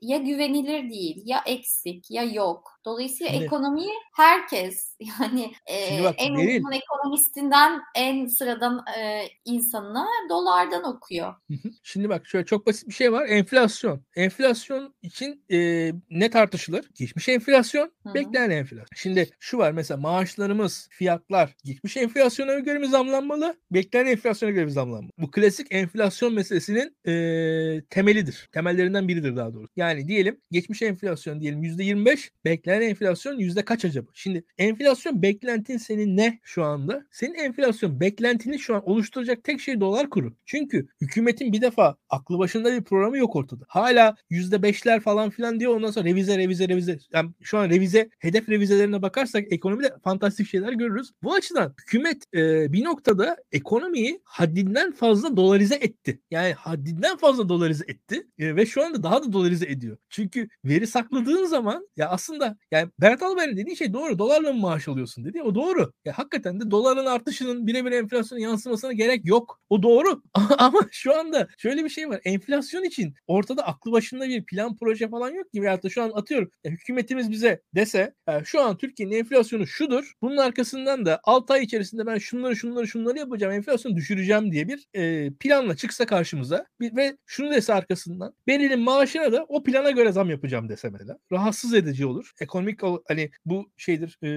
ya güvenilir değil, ya eksik, ya yok. Dolayısıyla Şimdi, ekonomiyi herkes yani e, bak, en Beril, uzman ekonomistinden en sıradan e, insanına dolardan okuyor. Şimdi bak şöyle çok basit bir şey var. Enflasyon. Enflasyon için e, ne tartışılır? Geçmiş enflasyon, Hı-hı. beklenen enflasyon. Şimdi şu var mesela maaşlarımız, fiyatlar geçmiş enflasyona göre mi zamlanmalı? Beklenen enflasyona göre mi zamlanmalı? Bu klasik enflasyon meselesinin e, temelidir. Temellerinden biridir daha doğrusu. Yani diyelim geçmiş enflasyon diyelim %25, beklenen enflasyon yüzde kaç acaba? Şimdi enflasyon beklentin senin ne şu anda? Senin enflasyon beklentini şu an oluşturacak tek şey dolar kuru. Çünkü hükümetin bir defa aklı başında bir programı yok ortada. Hala yüzde beşler falan filan diyor ondan sonra revize revize revize. Yani şu an revize hedef revizelerine bakarsak ekonomide fantastik şeyler görürüz. Bu açıdan hükümet e, bir noktada ekonomiyi haddinden fazla dolarize etti. Yani haddinden fazla dolarize etti e, ve şu anda daha da dolarize ediyor. Çünkü veri sakladığın zaman ya aslında yani Berat Albayrak'ın dediği şey doğru. Dolarla mı maaş alıyorsun dedi. O doğru. Ya hakikaten de doların artışının birebir enflasyona yansımasına gerek yok. O doğru. Ama şu anda şöyle bir şey var. Enflasyon için ortada aklı başında bir plan proje falan yok ki. Veyahut da şu an atıyorum ya hükümetimiz bize dese ya şu an Türkiye'nin enflasyonu şudur. Bunun arkasından da 6 ay içerisinde ben şunları şunları şunları yapacağım. Enflasyonu düşüreceğim diye bir e, planla çıksa karşımıza bir, ve şunu dese arkasından benim maaşına da o plana göre zam yapacağım dese mesela. Rahatsız edici olur. Ekonomik hani bu şeydir e,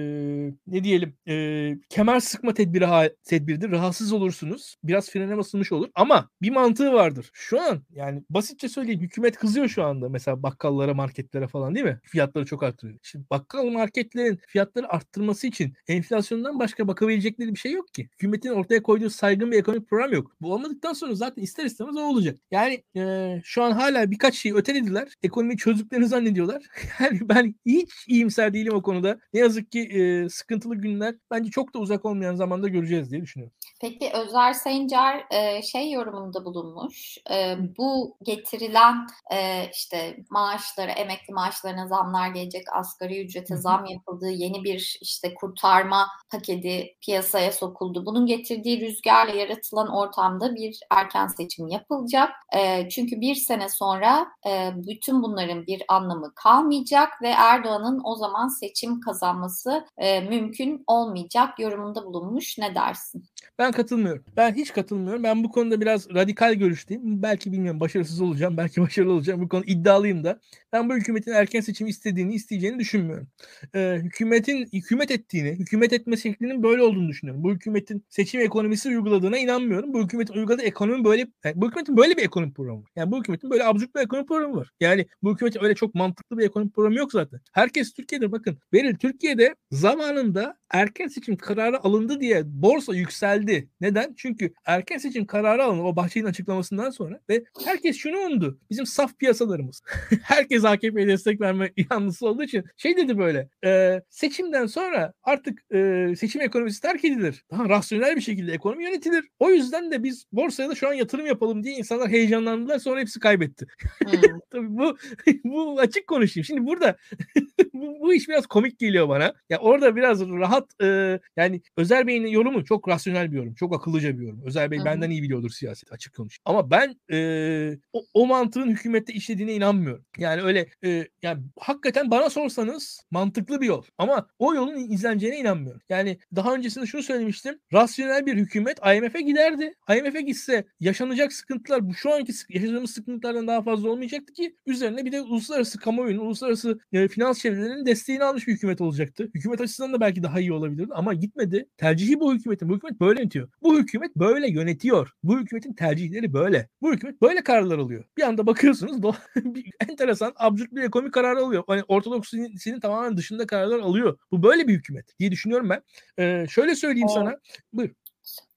ne diyelim e, kemer sıkma tedbiri ha, tedbiridir. Rahatsız olursunuz. Biraz frene basılmış olur. Ama bir mantığı vardır. Şu an yani basitçe söyleyeyim hükümet kızıyor şu anda mesela bakkallara marketlere falan değil mi? Fiyatları çok arttırıyor. Şimdi bakkal marketlerin fiyatları arttırması için enflasyondan başka bakabilecekleri bir şey yok ki. Hükümetin ortaya koyduğu saygın bir ekonomik program yok. Bu olmadıktan sonra zaten ister istemez o olacak. Yani e, şu an hala birkaç şeyi ötelediler. Ekonomiyi çözdüklerini zannediyorlar. Yani ben hiç iyimser değilim o konuda. Ne yazık ki e, sıkıntılı günler bence çok da uzak olmayan zamanda göreceğiz diye düşünüyorum. Peki Özer Sencer e, şey yorumunda bulunmuş. E, bu getirilen e, işte maaşlara, emekli maaşlarına zamlar gelecek, asgari ücrete zam yapıldığı yeni bir işte kurtarma paketi piyasaya sokuldu. Bunun getirdiği rüzgarla yaratılan ortamda bir erken seçim yapılacak. E, çünkü bir sene sonra e, bütün bunların bir anlamı kalmayacak ve Erdoğan'ın o zaman seçim kazanması e, mümkün olmayacak yorumunda bulunmuş. Ne dersin? Ben katılmıyorum. Ben hiç katılmıyorum. Ben bu konuda biraz radikal görüşteyim. Belki bilmiyorum başarısız olacağım. Belki başarılı olacağım. Bu konu iddialıyım da. Ben bu hükümetin erken seçim istediğini, isteyeceğini düşünmüyorum. Ee, hükümetin hükümet ettiğini, hükümet etme şeklinin böyle olduğunu düşünüyorum. Bu hükümetin seçim ekonomisi uyguladığına inanmıyorum. Bu hükümetin uyguladığı ekonomi böyle yani bu hükümetin böyle bir ekonomi programı. Yani bu hükümetin böyle absürt bir ekonomi programı var. Yani bu hükümetin öyle çok mantıklı bir ekonomi programı yok zaten. Herkes Türkiye'de bakın. Beril Türkiye'de zamanında erken seçim kararı alındı diye borsa yükseldi. Neden? Çünkü erken seçim kararı alındı o Bahçeli'nin açıklamasından sonra ve herkes şunu umdu. Bizim saf piyasalarımız. herkes AKP'ye destek verme yanlısı olduğu için şey dedi böyle e, seçimden sonra artık e, seçim ekonomisi terk edilir. Daha rasyonel bir şekilde ekonomi yönetilir. O yüzden de biz borsaya da şu an yatırım yapalım diye insanlar heyecanlandılar sonra hepsi kaybetti. Hmm. Tabii bu bu açık konuşayım. Şimdi burada bu, bu iş biraz komik geliyor bana. Ya orada biraz rahat e, yani Özer Bey'in yorumu çok rasyonel bir yorum. Çok akıllıca bir yorum. Özer Bey Hı-hı. benden iyi biliyordur siyaset açık konuş. Ama ben e, o, o mantığın hükümette işlediğine inanmıyorum. Yani öyle e, yani hakikaten bana sorsanız mantıklı bir yol. Ama o yolun izleneceğine inanmıyorum. Yani daha öncesinde şunu söylemiştim. Rasyonel bir hükümet IMF'e giderdi. IMF'e gitse yaşanacak sıkıntılar bu şu anki yaşadığımız sıkıntılardan daha fazla olmayacaktı ki üzerine bir de uluslararası kamuoyunun, uluslararası e, finans çevrelerinin desteğini almış bir hükümet olacaktı. Hükümet açısından da belki daha iyi olabilirdi ama gitmedi. Tercihi bu hükümetin. Bu hükümet böyle yönetiyor. Bu hükümet böyle yönetiyor. Bu hükümetin tercihleri böyle. Bu hükümet böyle kararlar alıyor. Bir anda bakıyorsunuz bir enteresan, absürt bir ekonomi kararı alıyor. Hani ortodoksinin tamamen dışında kararlar alıyor. Bu böyle bir hükümet diye düşünüyorum ben. Ee, şöyle söyleyeyim o, sana. Buyur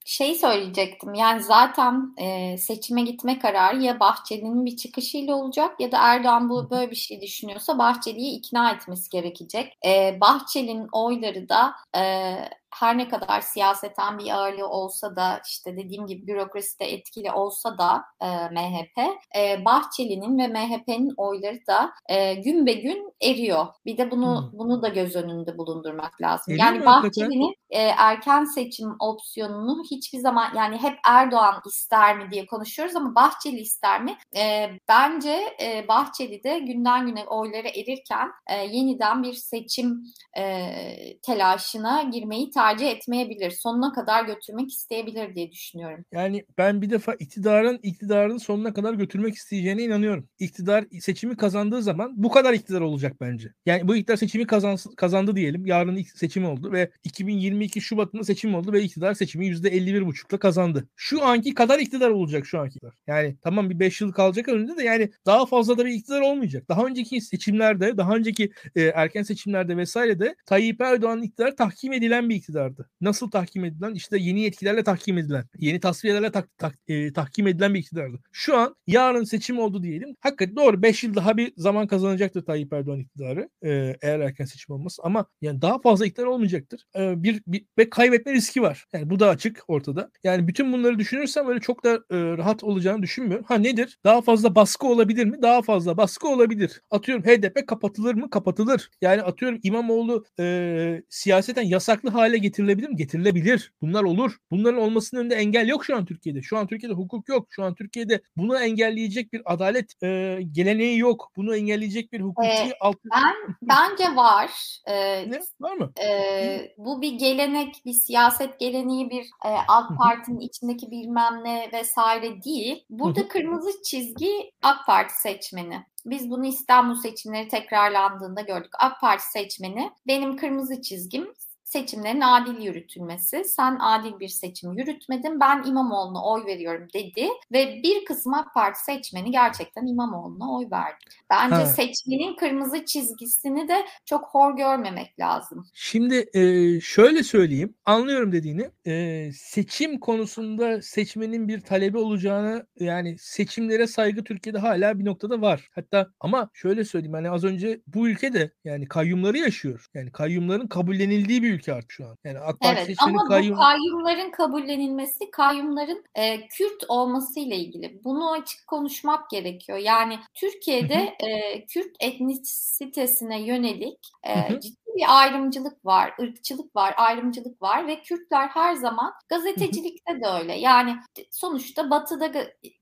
şey söyleyecektim yani zaten e, seçime gitme kararı ya Bahçeli'nin bir çıkışıyla olacak ya da Erdoğan bu böyle bir şey düşünüyorsa Bahçeli'yi ikna etmesi gerekecek. E, Bahçeli'nin oyları da e, her ne kadar siyaseten bir ağırlığı olsa da işte dediğim gibi bürokraside etkili olsa da e, MHP, e, Bahçeli'nin ve MHP'nin oyları da e, gün be gün eriyor. Bir de bunu hmm. bunu da göz önünde bulundurmak lazım. Eriyor yani Bahçeli'nin e, erken seçim opsiyonunu hiçbir zaman yani hep Erdoğan ister mi diye konuşuyoruz ama Bahçeli ister mi? E, bence e, Bahçeli de günden güne oyları erirken e, yeniden bir seçim e, telaşına girmeyi tercih etmeyebilir. Sonuna kadar götürmek isteyebilir diye düşünüyorum. Yani ben bir defa iktidarın iktidarın sonuna kadar götürmek isteyeceğine inanıyorum. İktidar seçimi kazandığı zaman bu kadar iktidar olacak bence. Yani bu iktidar seçimi kazan, kazandı diyelim. Yarın seçim oldu ve 2022 Şubat'ında seçim oldu ve iktidar seçimi %51,5'la kazandı. Şu anki kadar iktidar olacak şu anki iktidar. Yani tamam bir 5 yıl kalacak önünde de yani daha fazla da bir iktidar olmayacak. Daha önceki seçimlerde, daha önceki e, erken seçimlerde vesaire de Tayyip Erdoğan'ın iktidarı tahkim edilen bir iktidardı. Nasıl tahkim edilen? İşte yeni yetkilerle tahkim edilen, yeni tasfiyelerle tak, tak, e, tahkim edilen bir iktidardı. Şu an yarın seçim oldu diyelim. Hakikaten doğru 5 yıl daha bir zaman kazanacaktır Tayyip Erdoğan iktidarı. E, eğer erken seçim olmaz. Ama yani daha fazla iktidar olmayacaktır. E, bir, bir ve kaybetme riski var. Yani bu da açık ortada. Yani bütün bunları düşünürsem öyle çok da e, rahat olacağını düşünmüyorum. Ha nedir? Daha fazla baskı olabilir mi? Daha fazla baskı olabilir. Atıyorum HDP kapatılır mı? Kapatılır. Yani atıyorum İmamoğlu e, siyaseten yasaklı hale getirilebilir mi? Getirilebilir. Bunlar olur. Bunların olmasının önünde engel yok şu an Türkiye'de. Şu an Türkiye'de hukuk yok. Şu an Türkiye'de bunu engelleyecek bir adalet e, geleneği yok. Bunu engelleyecek bir hukuki ee, alt... Ben bence var. Ee, ne? Var mı? E, bu bir gelenek, bir siyaset geleneği, bir e, AK Parti'nin içindeki bilmem ne vesaire değil. Burada kırmızı çizgi AK Parti seçmeni. Biz bunu İstanbul seçimleri tekrarlandığında gördük. AK Parti seçmeni benim kırmızı çizgim seçimlerin adil yürütülmesi. Sen adil bir seçim yürütmedin. Ben İmamoğlu'na oy veriyorum dedi ve bir kısım AK Parti seçmeni gerçekten İmamoğlu'na oy verdi. Bence ha. seçmenin kırmızı çizgisini de çok hor görmemek lazım. Şimdi e, şöyle söyleyeyim. Anlıyorum dediğini. E, seçim konusunda seçmenin bir talebi olacağını yani seçimlere saygı Türkiye'de hala bir noktada var. Hatta ama şöyle söyleyeyim hani az önce bu ülkede yani kayyumları yaşıyor. Yani kayyumların kabullenildiği bir ülke artık şu an. Yani AK Parti evet, ama kayyum... bu kayyumların kabullenilmesi kayyumların e, Kürt olmasıyla ilgili. Bunu açık konuşmak gerekiyor. Yani Türkiye'de e, Kürt etnisitesine yönelik e, ciddi bir ayrımcılık var, ırkçılık var, ayrımcılık var ve Kürtler her zaman gazetecilikte de öyle. Yani sonuçta batıda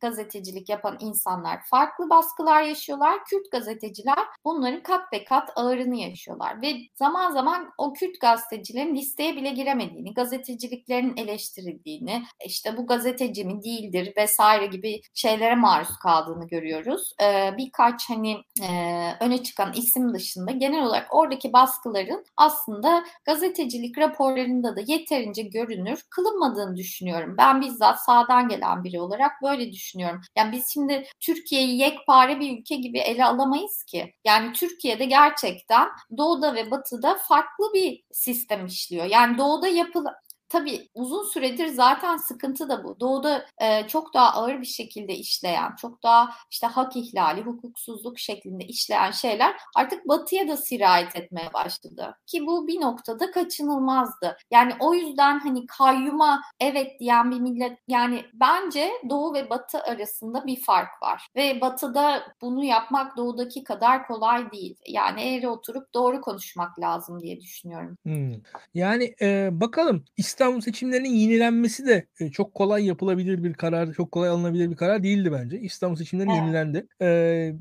gazetecilik yapan insanlar farklı baskılar yaşıyorlar. Kürt gazeteciler bunların kat ve kat ağırını yaşıyorlar ve zaman zaman o Kürt gazetecilerin listeye bile giremediğini, gazeteciliklerin eleştirildiğini, işte bu gazeteci mi değildir vesaire gibi şeylere maruz kaldığını görüyoruz. Birkaç hani öne çıkan isim dışında genel olarak oradaki baskıları raporların aslında gazetecilik raporlarında da yeterince görünür kılınmadığını düşünüyorum. Ben bizzat sağdan gelen biri olarak böyle düşünüyorum. Yani biz şimdi Türkiye'yi yekpare bir ülke gibi ele alamayız ki. Yani Türkiye'de gerçekten doğuda ve batıda farklı bir sistem işliyor. Yani doğuda yapılan tabii uzun süredir zaten sıkıntı da bu. Doğuda e, çok daha ağır bir şekilde işleyen, çok daha işte hak ihlali, hukuksuzluk şeklinde işleyen şeyler artık batıya da sirayet etmeye başladı. Ki bu bir noktada kaçınılmazdı. Yani o yüzden hani kayyuma evet diyen bir millet yani bence doğu ve batı arasında bir fark var. Ve batıda bunu yapmak doğudaki kadar kolay değil. Yani eğri oturup doğru konuşmak lazım diye düşünüyorum. Hmm. Yani e, bakalım İstanbul İstanbul seçimlerinin yenilenmesi de e, çok kolay yapılabilir bir karar, çok kolay alınabilir bir karar değildi bence. İstanbul seçimleri evet. yenilendi. Ee,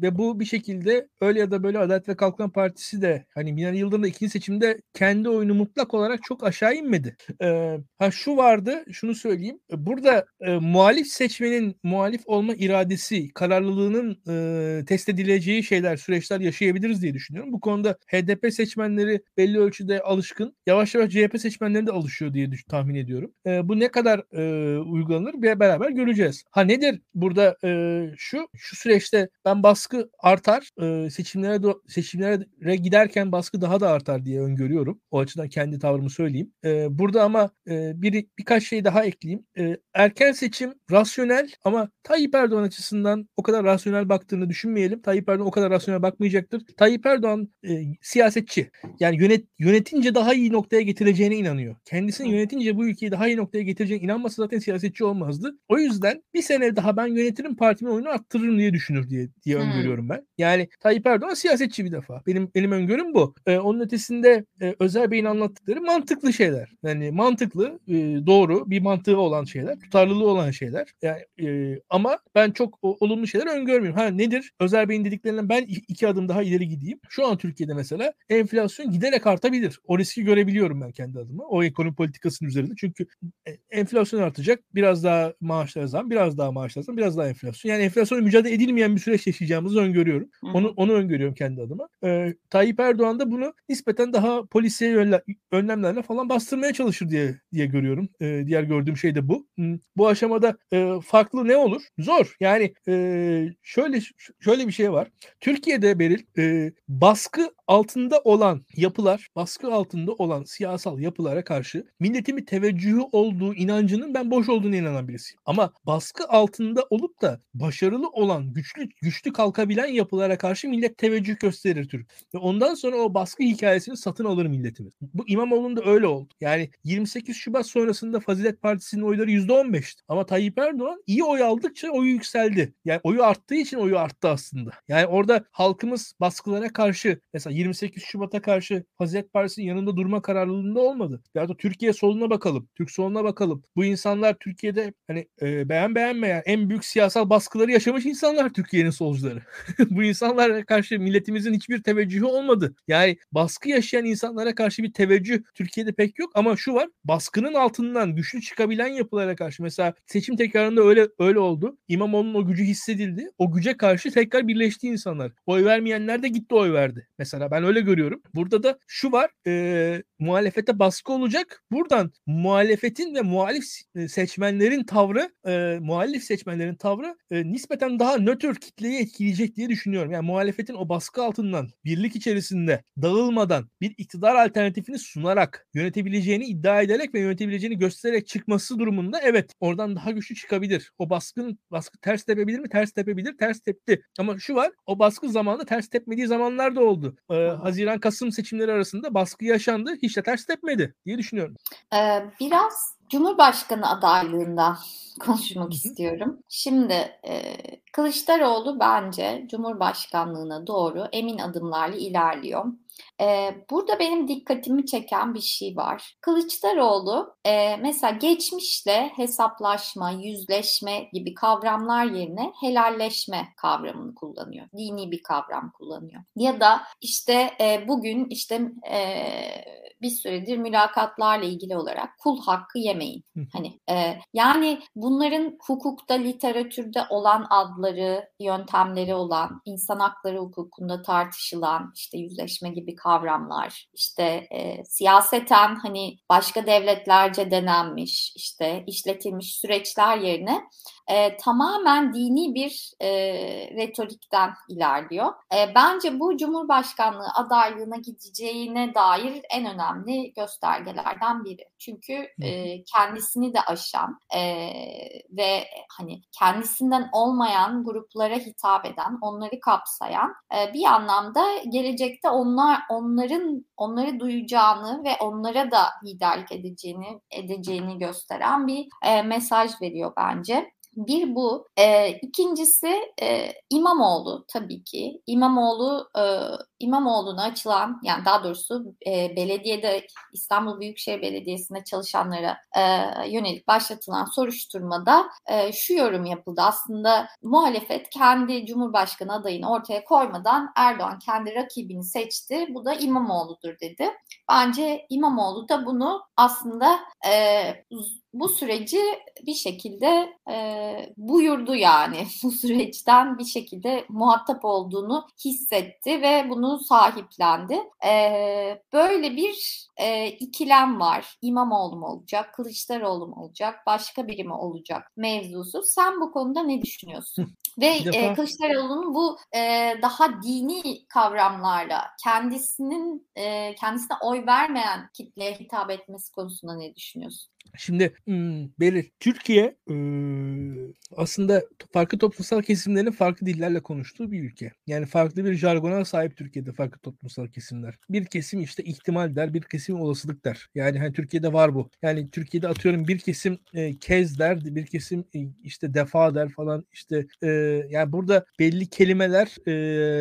ve bu bir şekilde öyle ya da böyle Adalet ve Kalkınma Partisi de hani Binali Yıldırım da ikinci seçimde kendi oyunu mutlak olarak çok aşağı inmedi. Ee, ha şu vardı, şunu söyleyeyim. Burada e, muhalif seçmenin muhalif olma iradesi, kararlılığının e, test edileceği şeyler, süreçler yaşayabiliriz diye düşünüyorum. Bu konuda HDP seçmenleri belli ölçüde alışkın. Yavaş yavaş CHP seçmenleri de alışıyor diye düşünüyorum tahmin ediyorum. E, bu ne kadar e, uygulanır bir beraber göreceğiz. Ha nedir burada e, şu şu süreçte ben baskı artar e, seçimlere seçimlere giderken baskı daha da artar diye öngörüyorum. O açıdan kendi tavrımı söyleyeyim. E, burada ama e, bir birkaç şey daha ekleyeyim. E, erken seçim rasyonel ama Tayyip Erdoğan açısından o kadar rasyonel baktığını düşünmeyelim. Tayyip Erdoğan o kadar rasyonel bakmayacaktır. Tayyip Erdoğan e, siyasetçi. Yani yönet yönetince daha iyi noktaya getireceğine inanıyor. Kendisini yönetince bu ülkeyi daha iyi noktaya getireceğine inanmasa zaten siyasetçi olmazdı. O yüzden bir sene daha ben yönetirim partimin oyunu arttırırım diye düşünür diye diye hmm. öngörüyorum ben. Yani Tayyip Erdoğan siyasetçi bir defa. Benim benim öngörüm bu. Ee, onun ötesinde e, Özer Bey'in anlattıkları mantıklı şeyler. Yani mantıklı, e, doğru, bir mantığı olan şeyler, tutarlılığı olan şeyler. Yani, e, ama ben çok o, olumlu şeyler öngörmüyorum. Ha nedir? Özer Bey'in dediklerinden ben iki adım daha ileri gideyim. Şu an Türkiye'de mesela enflasyon giderek artabilir. O riski görebiliyorum ben kendi adıma. O ekonomi politikasının üzerinde. Çünkü e, enflasyon artacak. Biraz daha maaşlar zam, biraz daha maaşlar zam, biraz daha enflasyon. Yani enflasyonla mücadele edilmeyen bir süreç yaşayacağımızı öngörüyorum. Onu onu öngörüyorum kendi adıma. Ee, Tayyip Erdoğan da bunu nispeten daha polisiye önlemlerle falan bastırmaya çalışır diye diye görüyorum. Ee, diğer gördüğüm şey de bu. Bu aşamada e, farklı ne olur? Zor. Yani e, şöyle şöyle bir şey var. Türkiye'de Beril e, baskı altında olan yapılar, baskı altında olan siyasal yapılara karşı milletimin teveccühü olduğu inancının ben boş olduğunu inanan birisiyim. Ama baskı altında olup da başarılı olan, güçlü güçlü kalkabilen yapılara karşı millet teveccüh gösterir Türk. Ve ondan sonra o baskı hikayesini satın alır milletimiz. Bu İmamoğlu'nda öyle oldu. Yani 28 Şubat sonrasında Fazilet Partisi'nin oyları %15'ti. Ama Tayyip Erdoğan iyi oy aldıkça oyu yükseldi. Yani oyu arttığı için oyu arttı aslında. Yani orada halkımız baskılara karşı mesela 28 Şubat'a karşı Fazilet Partisi'nin yanında durma kararlılığında olmadı. Ya da Türkiye soluna bakalım. Türk soluna bakalım. Bu insanlar Türkiye'de hani e, beğen beğenmeyen en büyük siyasal baskıları yaşamış insanlar Türkiye'nin solcuları. Bu insanlara karşı milletimizin hiçbir teveccühü olmadı. Yani baskı yaşayan insanlara karşı bir teveccüh Türkiye'de pek yok ama şu var. Baskının altından güçlü çıkabilen yapılara karşı mesela seçim tekrarında öyle öyle oldu. İmamoğlu'nun o gücü hissedildi. O güce karşı tekrar birleşti insanlar. Oy vermeyenler de gitti oy verdi. Mesela ben öyle görüyorum. Burada da şu var. E, muhalefete baskı olacak. Buradan muhalefetin ve muhalif seçmenlerin tavrı e, muhalif seçmenlerin tavrı e, nispeten daha nötr kitleyi etkileyecek diye düşünüyorum. Yani muhalefetin o baskı altından birlik içerisinde dağılmadan bir iktidar alternatifini sunarak yönetebileceğini iddia ederek ve yönetebileceğini göstererek çıkması durumunda evet oradan daha güçlü çıkabilir. O baskın baskı ters tepebilir mi? Ters tepebilir. Ters tepti. Ama şu var o baskı zamanında ters tepmediği zamanlar da oldu. Ee, Haziran Kasım seçimleri arasında baskı yaşandı. Hiç de ters tepmedi diye düşünüyorum. Ee, biraz Cumhurbaşkanı adaylığında konuşmak Hı-hı. istiyorum. Şimdi e, Kılıçdaroğlu bence Cumhurbaşkanlığına doğru emin adımlarla ilerliyor. Ee, burada benim dikkatimi çeken bir şey var. Kılıçdaroğlu e, mesela geçmişle hesaplaşma, yüzleşme gibi kavramlar yerine helalleşme kavramını kullanıyor. Dini bir kavram kullanıyor. Ya da işte e, bugün işte e, bir süredir mülakatlarla ilgili olarak kul hakkı yemeyin. Hani e, yani bunların hukukta, literatürde olan adları, yöntemleri olan, insan hakları hukukunda tartışılan işte yüzleşme gibi kavramlar, işte e, siyaseten hani başka devletlerce denenmiş, işte işletilmiş süreçler yerine e, tamamen dini bir e, retorikten ilerliyor. E, bence bu Cumhurbaşkanlığı adaylığına gideceğine dair en önemli göstergelerden biri. Çünkü e, kendisini de aşan e, ve hani kendisinden olmayan gruplara hitap eden, onları kapsayan e, bir anlamda gelecekte onlar onların onları duyacağını ve onlara da liderlik edeceğini edeceğini gösteren bir e, mesaj veriyor bence. Bir bu. E, ikincisi e, İmamoğlu tabii ki. İmamoğlu e, İmamoğlu'na açılan yani daha doğrusu e, belediyede İstanbul Büyükşehir Belediyesi'nde çalışanlara e, yönelik başlatılan soruşturmada e, şu yorum yapıldı. Aslında muhalefet kendi Cumhurbaşkanı adayını ortaya koymadan Erdoğan kendi rakibini seçti. Bu da İmamoğlu'dur dedi. Bence İmamoğlu da bunu aslında e, bu süreci bir şekilde e, buyurdu yani bu süreçten bir şekilde muhatap olduğunu hissetti ve bunu onu sahiplendi. E, böyle bir e, ikilem var. İmamoğlu mu olacak, Kılıçdaroğlu mu olacak, başka biri mi olacak mevzusu. Sen bu konuda ne düşünüyorsun? Ve e, Kılıçdaroğlu'nun bu e, daha dini kavramlarla kendisinin e, kendisine oy vermeyen kitleye hitap etmesi konusunda ne düşünüyorsun? Şimdi Belir, Türkiye aslında farklı toplumsal kesimlerin farklı dillerle konuştuğu bir ülke. Yani farklı bir jargona sahip Türkiye'de farklı toplumsal kesimler. Bir kesim işte ihtimal der, bir kesim olasılık der. Yani hani Türkiye'de var bu. Yani Türkiye'de atıyorum bir kesim kez der, bir kesim işte defa der falan. İşte yani burada belli kelimeler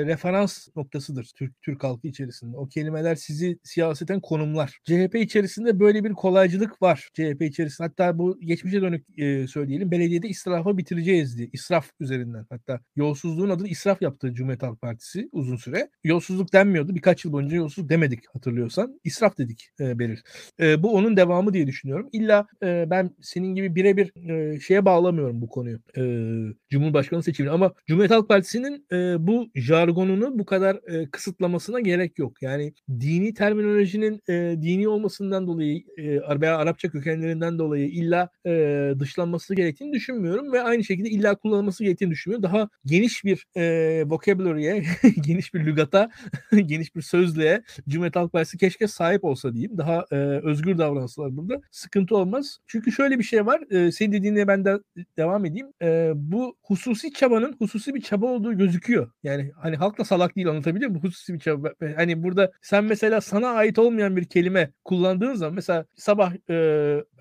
referans noktasıdır Türk Türk halkı içerisinde. O kelimeler sizi siyaseten konumlar. CHP içerisinde böyle bir kolaycılık var. CHP içerisinde hatta bu geçmişe dönük e, söyleyelim. Belediyede israfı bitireceğiz diye. İsraf üzerinden. Hatta yolsuzluğun adını israf yaptı Cumhuriyet Halk Partisi uzun süre. Yolsuzluk denmiyordu. Birkaç yıl boyunca yolsuzluk demedik hatırlıyorsan. İsraf dedik e, Beril. E, bu onun devamı diye düşünüyorum. İlla e, ben senin gibi birebir e, şeye bağlamıyorum bu konuyu. E, Cumhurbaşkanı seçimini ama Cumhuriyet Halk Partisi'nin e, bu jargonunu bu kadar e, kısıtlamasına gerek yok. Yani dini terminolojinin e, dini olmasından dolayı e, veya Arapça kökenlerinden dolayı illa e, dışlanması gerektiğini düşünmüyorum ve aynı şekilde illa kullanılması gerektiğini düşünmüyorum. Daha geniş bir e, vocabulary'e, geniş bir lügata, geniş bir sözlüğe Cumhuriyet Halk Partisi keşke sahip olsa diyeyim. Daha e, özgür davransalar burada. Sıkıntı olmaz. Çünkü şöyle bir şey var. E, senin dediğine ben de devam edeyim. E, bu hususi çabanın hususi bir çaba olduğu gözüküyor. Yani hani halk da salak değil anlatabiliyor muyum? Hususi bir çaba. Hani burada sen mesela sana ait olmayan bir kelime kullandığın zaman mesela sabah e,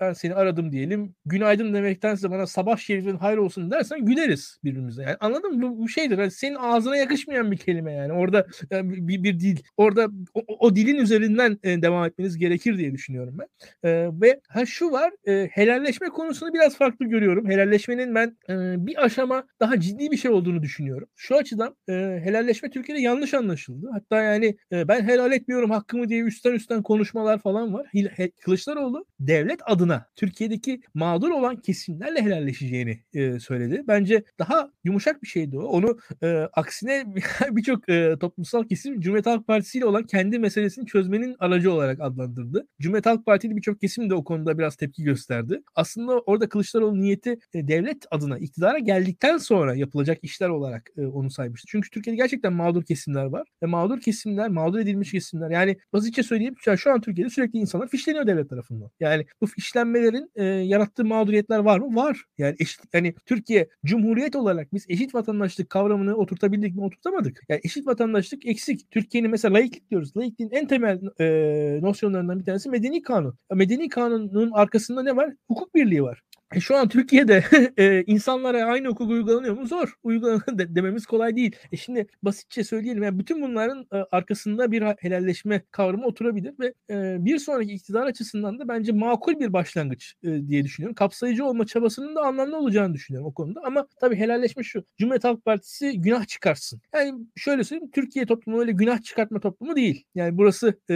ben seni aradım diyelim. Günaydın demektense bana sabah şerifin hayır olsun dersen güleriz birbirimize. Yani anladın mı? Bu, bu şeydir. Yani senin ağzına yakışmayan bir kelime yani. Orada yani bir, bir dil. Orada o, o dilin üzerinden e, devam etmeniz gerekir diye düşünüyorum ben. E, ve ha şu var. E, helalleşme konusunu biraz farklı görüyorum. Helalleşmenin ben e, bir aşama daha ciddi bir şey olduğunu düşünüyorum. Şu açıdan e, helalleşme Türkiye'de yanlış anlaşıldı. Hatta yani e, ben helal etmiyorum hakkımı diye üstten üstten konuşmalar falan var. He, Kılıçdaroğlu devlet adına Türkiye'deki mağdur olan kesimlerle helalleşeceğini e, söyledi. Bence daha yumuşak bir şeydi o. Onu e, aksine birçok e, toplumsal kesim Cumhuriyet Halk Partisi ile olan kendi meselesini çözmenin aracı olarak adlandırdı. Cumhuriyet Halk Partili birçok kesim de o konuda biraz tepki gösterdi. Aslında orada Kılıçdaroğlu niyeti e, devlet adına iktidara geldikten sonra yapılacak işler olarak e, onu saymıştı. Çünkü Türkiye'de gerçekten mağdur kesimler var. Ve mağdur kesimler, mağdur edilmiş kesimler yani basitçe söyleyeyim şu an Türkiye'de sürekli insanlar fişleniyor devlet tarafından. Yani bu fişlenmelerin e, yarattığı mağduriyetler var mı? Var. Yani eşit yani Türkiye Cumhuriyet olarak biz eşit vatandaşlık kavramını oturtabildik mi? Oturtamadık. Yani eşit vatandaşlık eksik. Türkiye'nin mesela laiklik diyoruz. Laikliğin en temel e, nosyonlarından bir tanesi medeni kanun. Medeni kanunun arkasında ne var? Hukuk birliği var. E şu an Türkiye'de e, insanlara aynı hukuk uygulanıyor mu? Zor. Uygulanıyor de, dememiz kolay değil. E şimdi basitçe söyleyelim. Yani bütün bunların e, arkasında bir helalleşme kavramı oturabilir ve e, bir sonraki iktidar açısından da bence makul bir başlangıç e, diye düşünüyorum. Kapsayıcı olma çabasının da anlamlı olacağını düşünüyorum o konuda. Ama tabii helalleşme şu. Cumhuriyet Halk Partisi günah çıkarsın. Yani şöyle söyleyeyim. Türkiye toplumu öyle günah çıkartma toplumu değil. Yani burası e,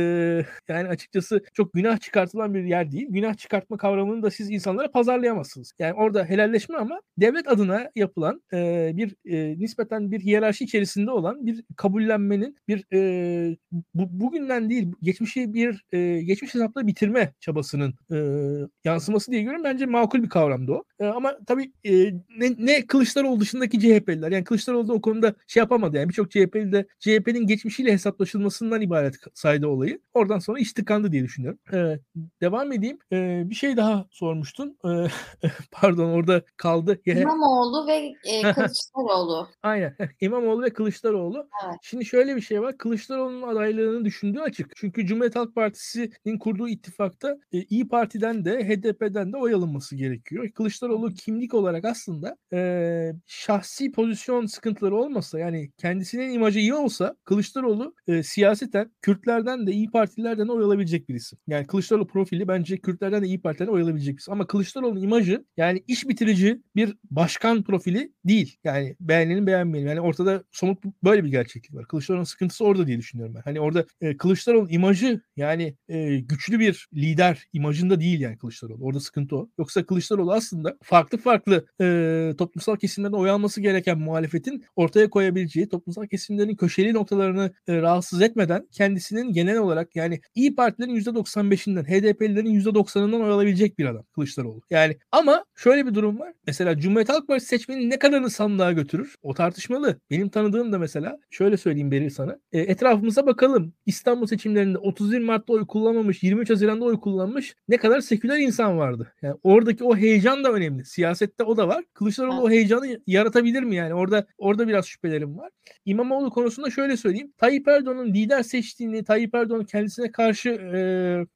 yani açıkçası çok günah çıkartılan bir yer değil. Günah çıkartma kavramını da siz insanlara pazarlayamazsınız yapamazsınız. Yani orada helalleşme ama devlet adına yapılan e, bir e, nispeten bir hiyerarşi içerisinde olan bir kabullenmenin bir e, bu, bugünden değil geçmişi bir e, geçmiş hesapla bitirme çabasının e, yansıması diye görüyorum. Bence makul bir kavramdı o. E, ama tabii e, ne, ne Kılıçdaroğlu dışındaki CHP'liler yani Kılıçdaroğlu da o konuda şey yapamadı. Yani birçok CHP'li de CHP'nin geçmişiyle hesaplaşılmasından ibaret saydı olayı. Oradan sonra iş tıkandı diye düşünüyorum. E, devam edeyim. E, bir şey daha sormuştun. E, Pardon orada kaldı. İmamoğlu ve e, Kılıçdaroğlu. Aynen. İmamoğlu ve Kılıçdaroğlu. Evet. Şimdi şöyle bir şey var. Kılıçdaroğlu'nun adaylığını düşündüğü açık. Çünkü Cumhuriyet Halk Partisi'nin kurduğu ittifakta e, İyi Parti'den de HDP'den de oy alınması gerekiyor. Kılıçdaroğlu kimlik olarak aslında e, şahsi pozisyon sıkıntıları olmasa yani kendisinin imajı iyi olsa Kılıçdaroğlu e, siyaseten Kürtlerden de İyi Partilerden de oy alabilecek birisi. Yani Kılıçdaroğlu profili bence Kürtlerden de İyi Partilerden oy alabilecek birisi. Ama Kılıçdaroğlu'nun imajı yani iş bitirici bir başkan profili değil. Yani beğenelim beğenmeyelim. Yani ortada somut böyle bir gerçeklik var. Kılıçdaroğlu'nun sıkıntısı orada diye düşünüyorum ben. Hani orada e, Kılıçdaroğlu imajı yani e, güçlü bir lider imajında değil yani Kılıçdaroğlu. Orada sıkıntı o. Yoksa Kılıçdaroğlu aslında farklı farklı e, toplumsal kesimlerden oy alması gereken muhalefetin ortaya koyabileceği toplumsal kesimlerin köşeli noktalarını e, rahatsız etmeden kendisinin genel olarak yani İyi Partilerin %95'inden HDP'lilerin %90'ından oy alabilecek bir adam Kılıçdaroğlu. Yani ama şöyle bir durum var. Mesela Cumhuriyet Halk Partisi seçmenin ne kadarını sandığa götürür? O tartışmalı. Benim tanıdığım da mesela şöyle söyleyeyim Beril sana. E, etrafımıza bakalım. İstanbul seçimlerinde 31 Mart'ta oy kullanmamış, 23 Haziran'da oy kullanmış ne kadar seküler insan vardı. Yani oradaki o heyecan da önemli. Siyasette o da var. Kılıçdaroğlu o heyecanı yaratabilir mi yani? Orada orada biraz şüphelerim var. İmamoğlu konusunda şöyle söyleyeyim. Tayyip Erdoğan'ın lider seçtiğini, Tayyip Erdoğan'ın kendisine karşı e,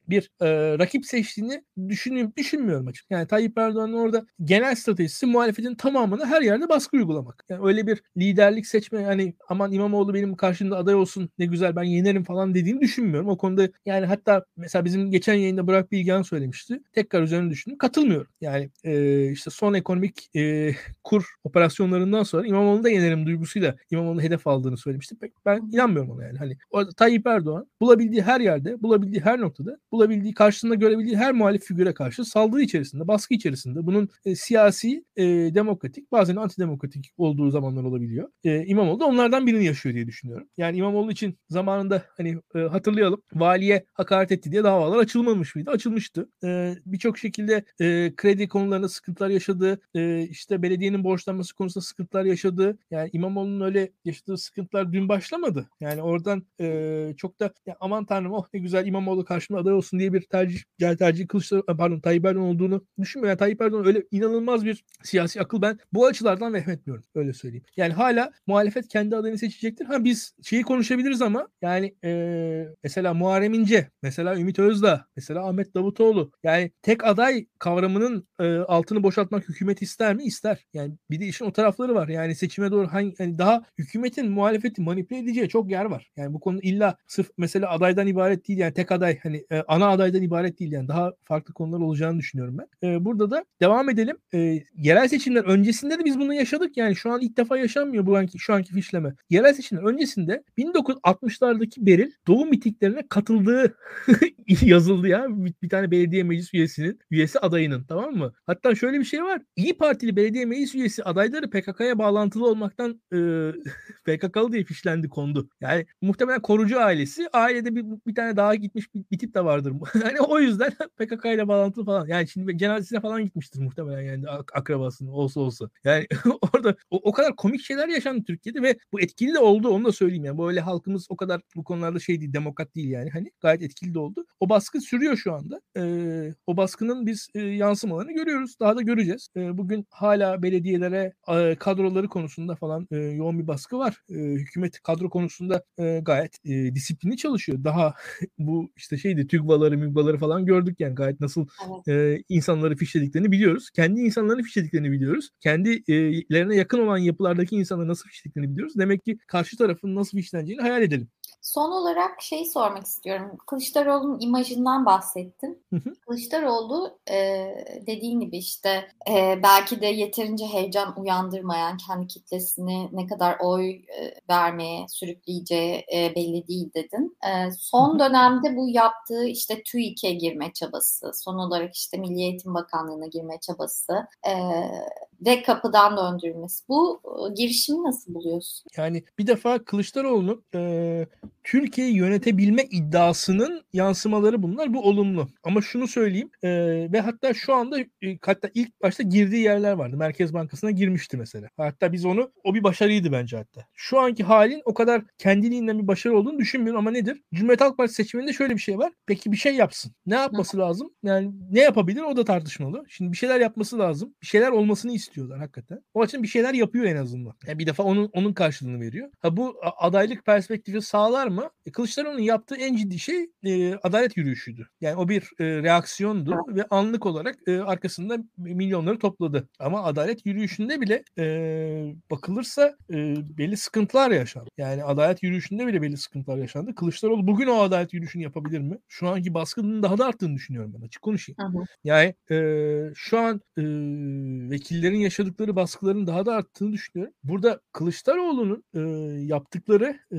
bir e, rakip seçtiğini düşünüyorum, düşünmüyorum açık. Yani Tayyip Erdoğan'ın orada genel stratejisi muhalefetin tamamını her yerde baskı uygulamak. Yani öyle bir liderlik seçme yani aman İmamoğlu benim karşımda aday olsun ne güzel ben yenerim falan dediğini düşünmüyorum. O konuda yani hatta mesela bizim geçen yayında Burak Bilgehan söylemişti. Tekrar üzerine düşündüm. Katılmıyorum. Yani e, işte son ekonomik e, kur operasyonlarından sonra İmamoğlu'nu da yenerim duygusuyla İmamoğlu'nu hedef aldığını söylemişti. Pek ben inanmıyorum ona yani. Hani Tayyip Erdoğan bulabildiği her yerde, bulabildiği her noktada, bulabildiği karşısında görebildiği her muhalif figüre karşı saldırı içerisinde, baskı içerisinde bunun e, siyasi, e, demokratik, bazen antidemokratik olduğu zamanlar olabiliyor. E, İmamoğlu da onlardan birini yaşıyor diye düşünüyorum. Yani İmamoğlu için zamanında hani e, hatırlayalım valiye hakaret etti diye davalar açılmamış mıydı? Açılmıştı. E, Birçok şekilde e, kredi konularında sıkıntılar yaşadı. E, işte belediyenin borçlanması konusunda sıkıntılar yaşadı. Yani İmamoğlu'nun öyle yaşadığı sıkıntılar dün başlamadı. Yani oradan e, çok da ya aman tanrım oh ne güzel İmamoğlu karşımda aday olsun diye bir tercih yani tercih Kılıçdaroğlu pardon Tayyip Erdoğan olduğunu düşünmüyorum. Yani Tayyip Erdoğan öyle inanılmaz bir siyasi akıl ben bu açılardan vehmetmiyorum. Öyle söyleyeyim. Yani hala muhalefet kendi adayını seçecektir. Ha biz şeyi konuşabiliriz ama yani e, mesela Muharrem İnce, mesela Ümit Özdağ, mesela Ahmet Davutoğlu yani tek aday kavramının e, altını boşaltmak hükümet ister mi? İster. Yani bir de işin o tarafları var. Yani seçime doğru hangi yani daha hükümetin muhalefeti manipüle edeceği çok yer var. Yani bu konu illa sırf mesela adaydan ibaret değil yani tek aday hani e, ana adaydan ibaret değil yani daha farklı konular olacağını düşünüyorum ben. E, burada da devam edelim. E, yerel seçimler öncesinde de biz bunu yaşadık yani şu an ilk defa yaşanmıyor bu anki şu anki fişleme. Yerel seçimler öncesinde 1960'lardaki Beril doğum mitiklerine katıldığı yazıldı ya bir, bir tane belediye meclis üyesinin üyesi adayının tamam mı? Hatta şöyle bir şey var. İyi Partili belediye meclis üyesi adayları PKK'ya bağlantılı olmaktan e, PKK'lı diye fişlendi kondu. Yani muhtemelen korucu ailesi ailede bir, bir tane daha gitmiş bir, bir tip de vardır. yani o yüzden PKK ile bağlantılı falan. Yani şimdi cenazesine falan gitmiştir muhtemelen yani ak- akrabasının olsa olsa. Yani orada o, o kadar komik şeyler yaşandı Türkiye'de ve bu etkili de oldu onu da söyleyeyim yani. Böyle halkımız o kadar bu konularda şey değil demokrat değil yani. Hani gayet etkili de oldu. O baskı sürüyor şu anda. Ee, o baskının biz e, yansımalarını görüyoruz. Daha da göreceğiz. E, bugün hala belediyelere e, kadroları konusunda falan e, yoğun bir baskı var. E, hükümet kadro konusunda e, gayet e, disiplinli çalışıyor. Daha bu işte şeydi TÜGVA'ları, MÜGVA'ları falan gördük yani gayet nasıl evet. e, insanları fişlediklerini biliyoruz. Kendi insanlarını fişlediklerini biliyoruz. Kendilerine yakın olan yapılardaki insanları nasıl fişlediklerini biliyoruz. Demek ki karşı tarafın nasıl fişleneceğini hayal edelim. Son olarak şey sormak istiyorum. Kılıçdaroğlu'nun imajından bahsettin. Hı hı. Kılıçdaroğlu e, dediğin gibi işte e, belki de yeterince heyecan uyandırmayan kendi kitlesini ne kadar oy e, vermeye sürükleyeceği e, belli değil dedin. E, son dönemde bu yaptığı işte TÜİK'e girme çabası, son olarak işte Milli Eğitim Bakanlığı'na girme çabası e, ve kapıdan döndürülmesi. Bu e, girişimi nasıl buluyorsun? Yani bir defa Kılıçdaroğlu'nun e, Türkiye'yi yönetebilme iddiasının yansımaları bunlar. Bu olumlu. Ama şunu söyleyeyim e, ve hatta şu anda e, hatta ilk başta girdiği yerler vardı. Merkez Bankası'na girmişti mesela. Hatta biz onu o bir başarıydı bence hatta. Şu anki halin o kadar kendiliğinden bir başarı olduğunu düşünmüyorum ama nedir? Cumhuriyet Halk Partisi seçiminde şöyle bir şey var. Peki bir şey yapsın. Ne yapması lazım? Yani ne yapabilir? O da tartışmalı. Şimdi bir şeyler yapması lazım. Bir şeyler olmasını istiyorlar hakikaten. O için bir şeyler yapıyor en azından. Yani bir defa onun onun karşılığını veriyor. Ha bu adaylık perspektifi sağlar mı? E, Kılıçdaroğlu'nun yaptığı en ciddi şey e, adalet yürüyüşüydü. Yani o bir e, reaksiyondu ve anlık olarak e, arkasında milyonları topladı. Ama adalet yürüyüşünde bile e, bakılırsa e, belli sıkıntılar yaşandı. Yani adalet yürüyüşünde bile belli sıkıntılar yaşandı. Kılıçdaroğlu bugün o adalet yürüyüşünü yapabilir mi? Şu anki baskının daha da arttığını düşünüyorum ben açık konuşayım. Hı hı. Yani e, şu an e, vekillerin yaşadıkları baskıların daha da arttığını düşünüyorum. Burada Kılıçdaroğlu'nun e, yaptıkları e,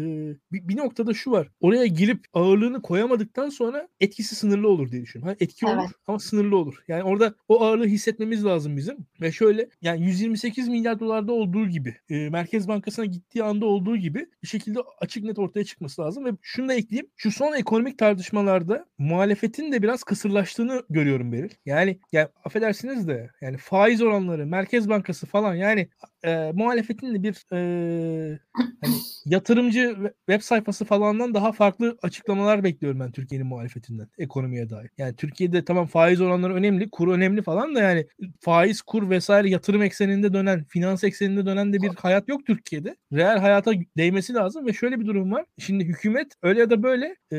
bir, bir noktada şu var. Oraya girip ağırlığını koyamadıktan sonra etkisi sınırlı olur diye düşünüyorum. Ha, etki evet. olur ama sınırlı olur. Yani orada o ağırlığı hissetmemiz lazım bizim. Ve şöyle yani 128 milyar dolarda olduğu gibi e, Merkez Bankası'na gittiği anda olduğu gibi bir şekilde açık net ortaya çıkması lazım. Ve şunu da ekleyeyim. Şu son ekonomik tartışmalarda muhalefetin de biraz kısırlaştığını görüyorum Beril. Yani, yani affedersiniz de yani faiz oranları, Merkez Bankası falan. Yani e, muhalefetin de bir e, hani yatırımcı web sayfası falandan daha farklı açıklamalar bekliyorum ben Türkiye'nin muhalefetinden ekonomiye dair. Yani Türkiye'de tamam faiz oranları önemli, kur önemli falan da yani faiz, kur vesaire yatırım ekseninde dönen, finans ekseninde dönen de bir hayat yok Türkiye'de. Reel hayata değmesi lazım ve şöyle bir durum var. Şimdi hükümet öyle ya da böyle e,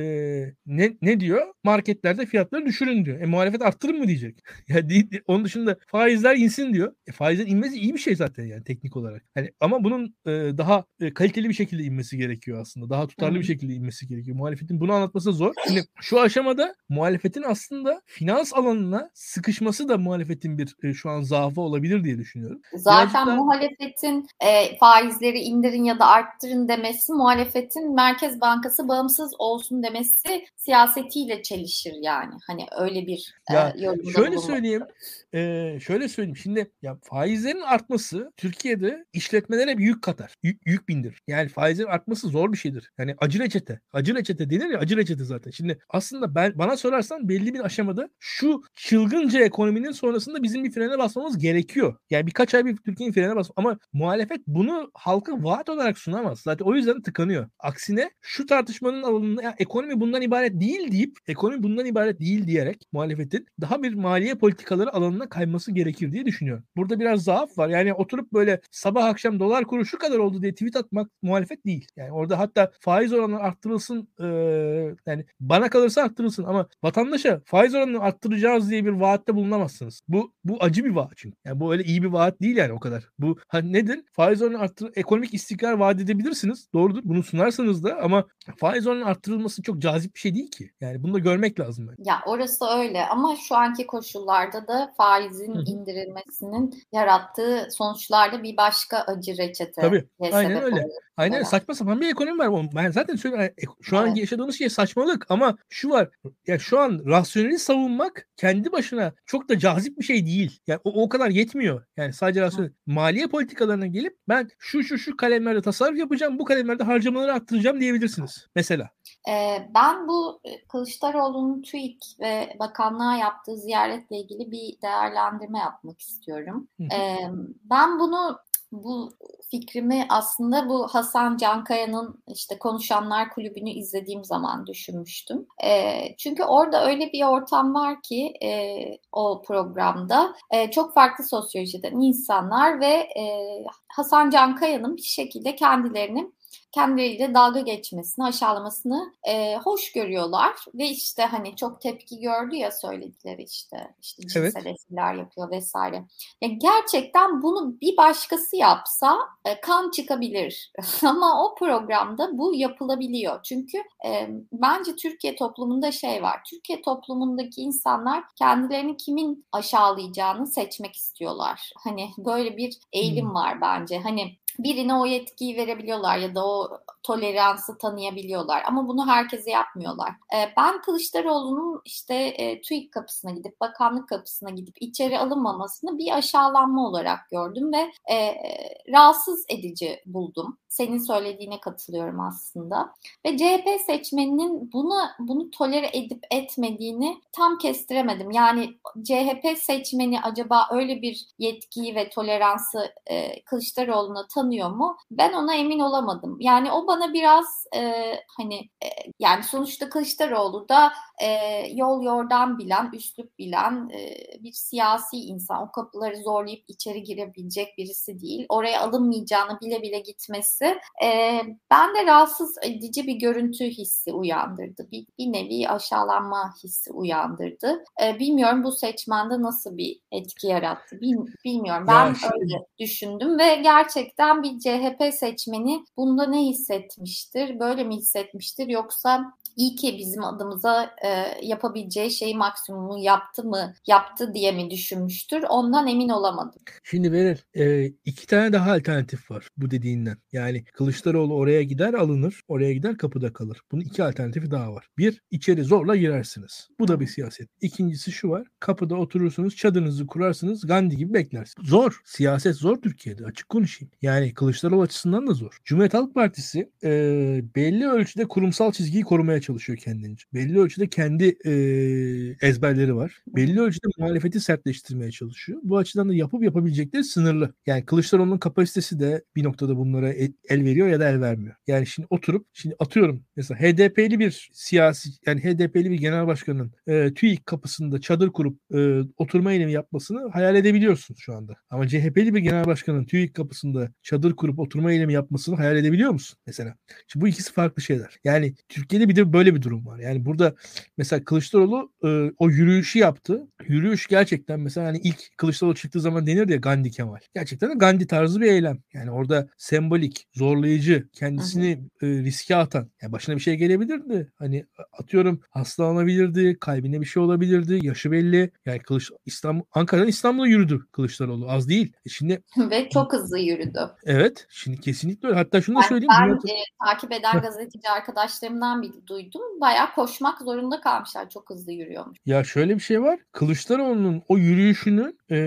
ne, ne diyor? Marketlerde fiyatları düşürün diyor. E muhalefet arttırın mı diyecek? ya değil, onun dışında faizler insin diyor. E faizler inmesi iyi bir şey zaten yani teknik olarak. Hani ama bunun e, daha e, kaliteli bir şekilde inmesi gerekiyor aslında. Daha tutarlı bir şekilde inmesi gerekiyor. Muhalefetin bunu anlatması zor. Şimdi şu aşamada muhalefetin aslında finans alanına sıkışması da muhalefetin bir e, şu an zaafı olabilir diye düşünüyorum. Zaten da... muhalefetin e, faizleri indirin ya da arttırın demesi muhalefetin Merkez Bankası bağımsız olsun demesi siyasetiyle çelişir yani. Hani öyle bir ya, e, Şöyle bulunmak. söyleyeyim. E, şöyle söyleyeyim. Şimdi ya faizlerin artması Türkiye'de işletmelere bir yük katar. Yük, yük bindirir. Yani faizlerin artması zor bir şeydir. Yani acı reçete. Acı reçete denir ya acı reçete zaten. Şimdi aslında ben bana sorarsan belli bir aşamada şu çılgınca ekonominin sonrasında bizim bir frene basmamız gerekiyor. Yani birkaç ay bir Türkiye'nin frene bas ama muhalefet bunu halka vaat olarak sunamaz. Zaten o yüzden tıkanıyor. Aksine şu tartışmanın alanında ya ekonomi bundan ibaret değil deyip ekonomi bundan ibaret değil diyerek muhalefetin daha bir maliye politikaları alanına kayması gerekir diye düşünüyorum. Burada biraz zaaf var. Yani oturup böyle sabah akşam dolar kuru şu kadar oldu diye tweet atmak muhalefet değil. Yani orada hatta faiz oranı arttırılsın e, yani bana kalırsa arttırılsın ama vatandaşa faiz oranını arttıracağız diye bir vaatte bulunamazsınız. Bu bu acı bir vaat çünkü. Yani bu öyle iyi bir vaat değil yani o kadar. Bu hani nedir? Faiz oranı arttır ekonomik istikrar vaat edebilirsiniz. Doğrudur. Bunu sunarsanız da ama faiz oranının arttırılması çok cazip bir şey değil ki. Yani bunu da görmek lazım. Bence. Ya orası öyle ama şu anki koşullarda da faizin indirilmesinin yarattığı sonuçlarda bir başka acı reçete. Tabii. Aynen öyle. Oluyor. Aynen evet. saçma sapan bir ekonomi var. Ben zaten söylüyorum. Şu an evet. yaşadığımız şey saçmalık ama şu var. Ya şu an rasyoneli savunmak kendi başına çok da cazip bir şey değil. Yani o, o kadar yetmiyor. Yani sadece rasyonel. Maliye politikalarına gelip ben şu şu şu kalemlerde tasarruf yapacağım, bu kalemlerde harcamaları arttıracağım diyebilirsiniz. Mesela. Ee, ben bu Kılıçdaroğlu'nun TÜİK ve bakanlığa yaptığı ziyaretle ilgili bir değerlendirme yapmak istiyorum. Ben bunu bu fikrimi aslında bu Hasan Cankaya'nın işte Konuşanlar Kulübü'nü izlediğim zaman düşünmüştüm. E, çünkü orada öyle bir ortam var ki e, o programda e, çok farklı sosyolojiden insanlar ve e, Hasan Cankaya'nın bir şekilde kendilerini kendileriyle dalga geçmesini, aşağılamasını e, hoş görüyorlar ve işte hani çok tepki gördü ya söyledikleri işte işte cinsel evet. espriler yapıyor vesaire. Yani gerçekten bunu bir başkası yapsa e, kan çıkabilir ama o programda bu yapılabiliyor. Çünkü e, bence Türkiye toplumunda şey var. Türkiye toplumundaki insanlar kendilerini kimin aşağılayacağını seçmek istiyorlar. Hani böyle bir eğilim hmm. var bence. Hani birine o yetkiyi verebiliyorlar ya da o toleransı tanıyabiliyorlar. Ama bunu herkese yapmıyorlar. E, ben Kılıçdaroğlu'nun işte e, TÜİK kapısına gidip, bakanlık kapısına gidip içeri alınmamasını bir aşağılanma olarak gördüm ve e, rahatsız edici buldum senin söylediğine katılıyorum aslında. Ve CHP seçmeninin bunu bunu tolere edip etmediğini tam kestiremedim. Yani CHP seçmeni acaba öyle bir yetkiyi ve toleransı e, Kılıçdaroğlu'na tanıyor mu? Ben ona emin olamadım. Yani o bana biraz e, hani e, yani sonuçta Kılıçdaroğlu da e, yol yordan bilen, üslup bilen e, bir siyasi insan. O kapıları zorlayıp içeri girebilecek birisi değil. Oraya alınmayacağını bile bile gitmesi e, ben de rahatsız edici bir görüntü hissi uyandırdı. Bir, bir nevi aşağılanma hissi uyandırdı. E, bilmiyorum bu seçmende nasıl bir etki yarattı. Bil, bilmiyorum. Ben ya, öyle düşündüm ve gerçekten bir CHP seçmeni bunda ne hissetmiştir? Böyle mi hissetmiştir? Yoksa iyi ki bizim adımıza e, yapabileceği şeyi maksimumu yaptı mı, yaptı diye mi düşünmüştür? Ondan emin olamadım. Şimdi verir e, iki tane daha alternatif var bu dediğinden. Yani Kılıçdaroğlu oraya gider alınır, oraya gider kapıda kalır. Bunun iki alternatifi daha var. Bir, içeri zorla girersiniz. Bu da bir siyaset. İkincisi şu var, kapıda oturursunuz, çadırınızı kurarsınız, Gandhi gibi beklersiniz. Zor. Siyaset zor Türkiye'de açık konuşayım. Yani Kılıçdaroğlu açısından da zor. Cumhuriyet Halk Partisi e, belli ölçüde kurumsal çizgiyi korumaya çalışıyor kendince. Belli ölçüde kendi e, ezberleri var. Belli ölçüde muhalefeti sertleştirmeye çalışıyor. Bu açıdan da yapıp yapabilecekleri sınırlı. Yani Kılıçdaroğlu'nun kapasitesi de bir noktada bunlara el, el veriyor ya da el vermiyor. Yani şimdi oturup şimdi atıyorum mesela HDP'li bir siyasi yani HDP'li bir genel başkanın e, TÜİK kapısında çadır kurup e, oturma eylemi yapmasını hayal edebiliyorsunuz şu anda. Ama CHP'li bir genel başkanın TÜİK kapısında çadır kurup oturma eylemi yapmasını hayal edebiliyor musun mesela? Şimdi bu ikisi farklı şeyler. Yani Türkiye'de bir de böyle bir durum var. Yani burada mesela Kılıçdaroğlu e, o yürüyüşü yaptı. Yürüyüş gerçekten mesela hani ilk Kılıçdaroğlu çıktığı zaman denir ya Gandhi Kemal. Gerçekten de Gandhi tarzı bir eylem. Yani orada sembolik, zorlayıcı, kendisini e, riske atan. Yani başına bir şey gelebilirdi. Hani atıyorum hastalanabilirdi, kalbine bir şey olabilirdi, yaşı belli. Yani Kılıç İstanbul Ankara'dan İstanbul'a yürüdü Kılıçdaroğlu. Az değil. E şimdi ve çok hızlı yürüdü. Evet. Şimdi kesinlikle öyle. Hatta şunu da söyleyeyim. Ben, ben e, takip eden gazeteci arkadaşlarımdan bir duydum. Bayağı koşmak zorunda kalmışlar. Çok hızlı yürüyormuş. Ya şöyle bir şey var. Kılıçdaroğlu'nun o yürüyüşünü e,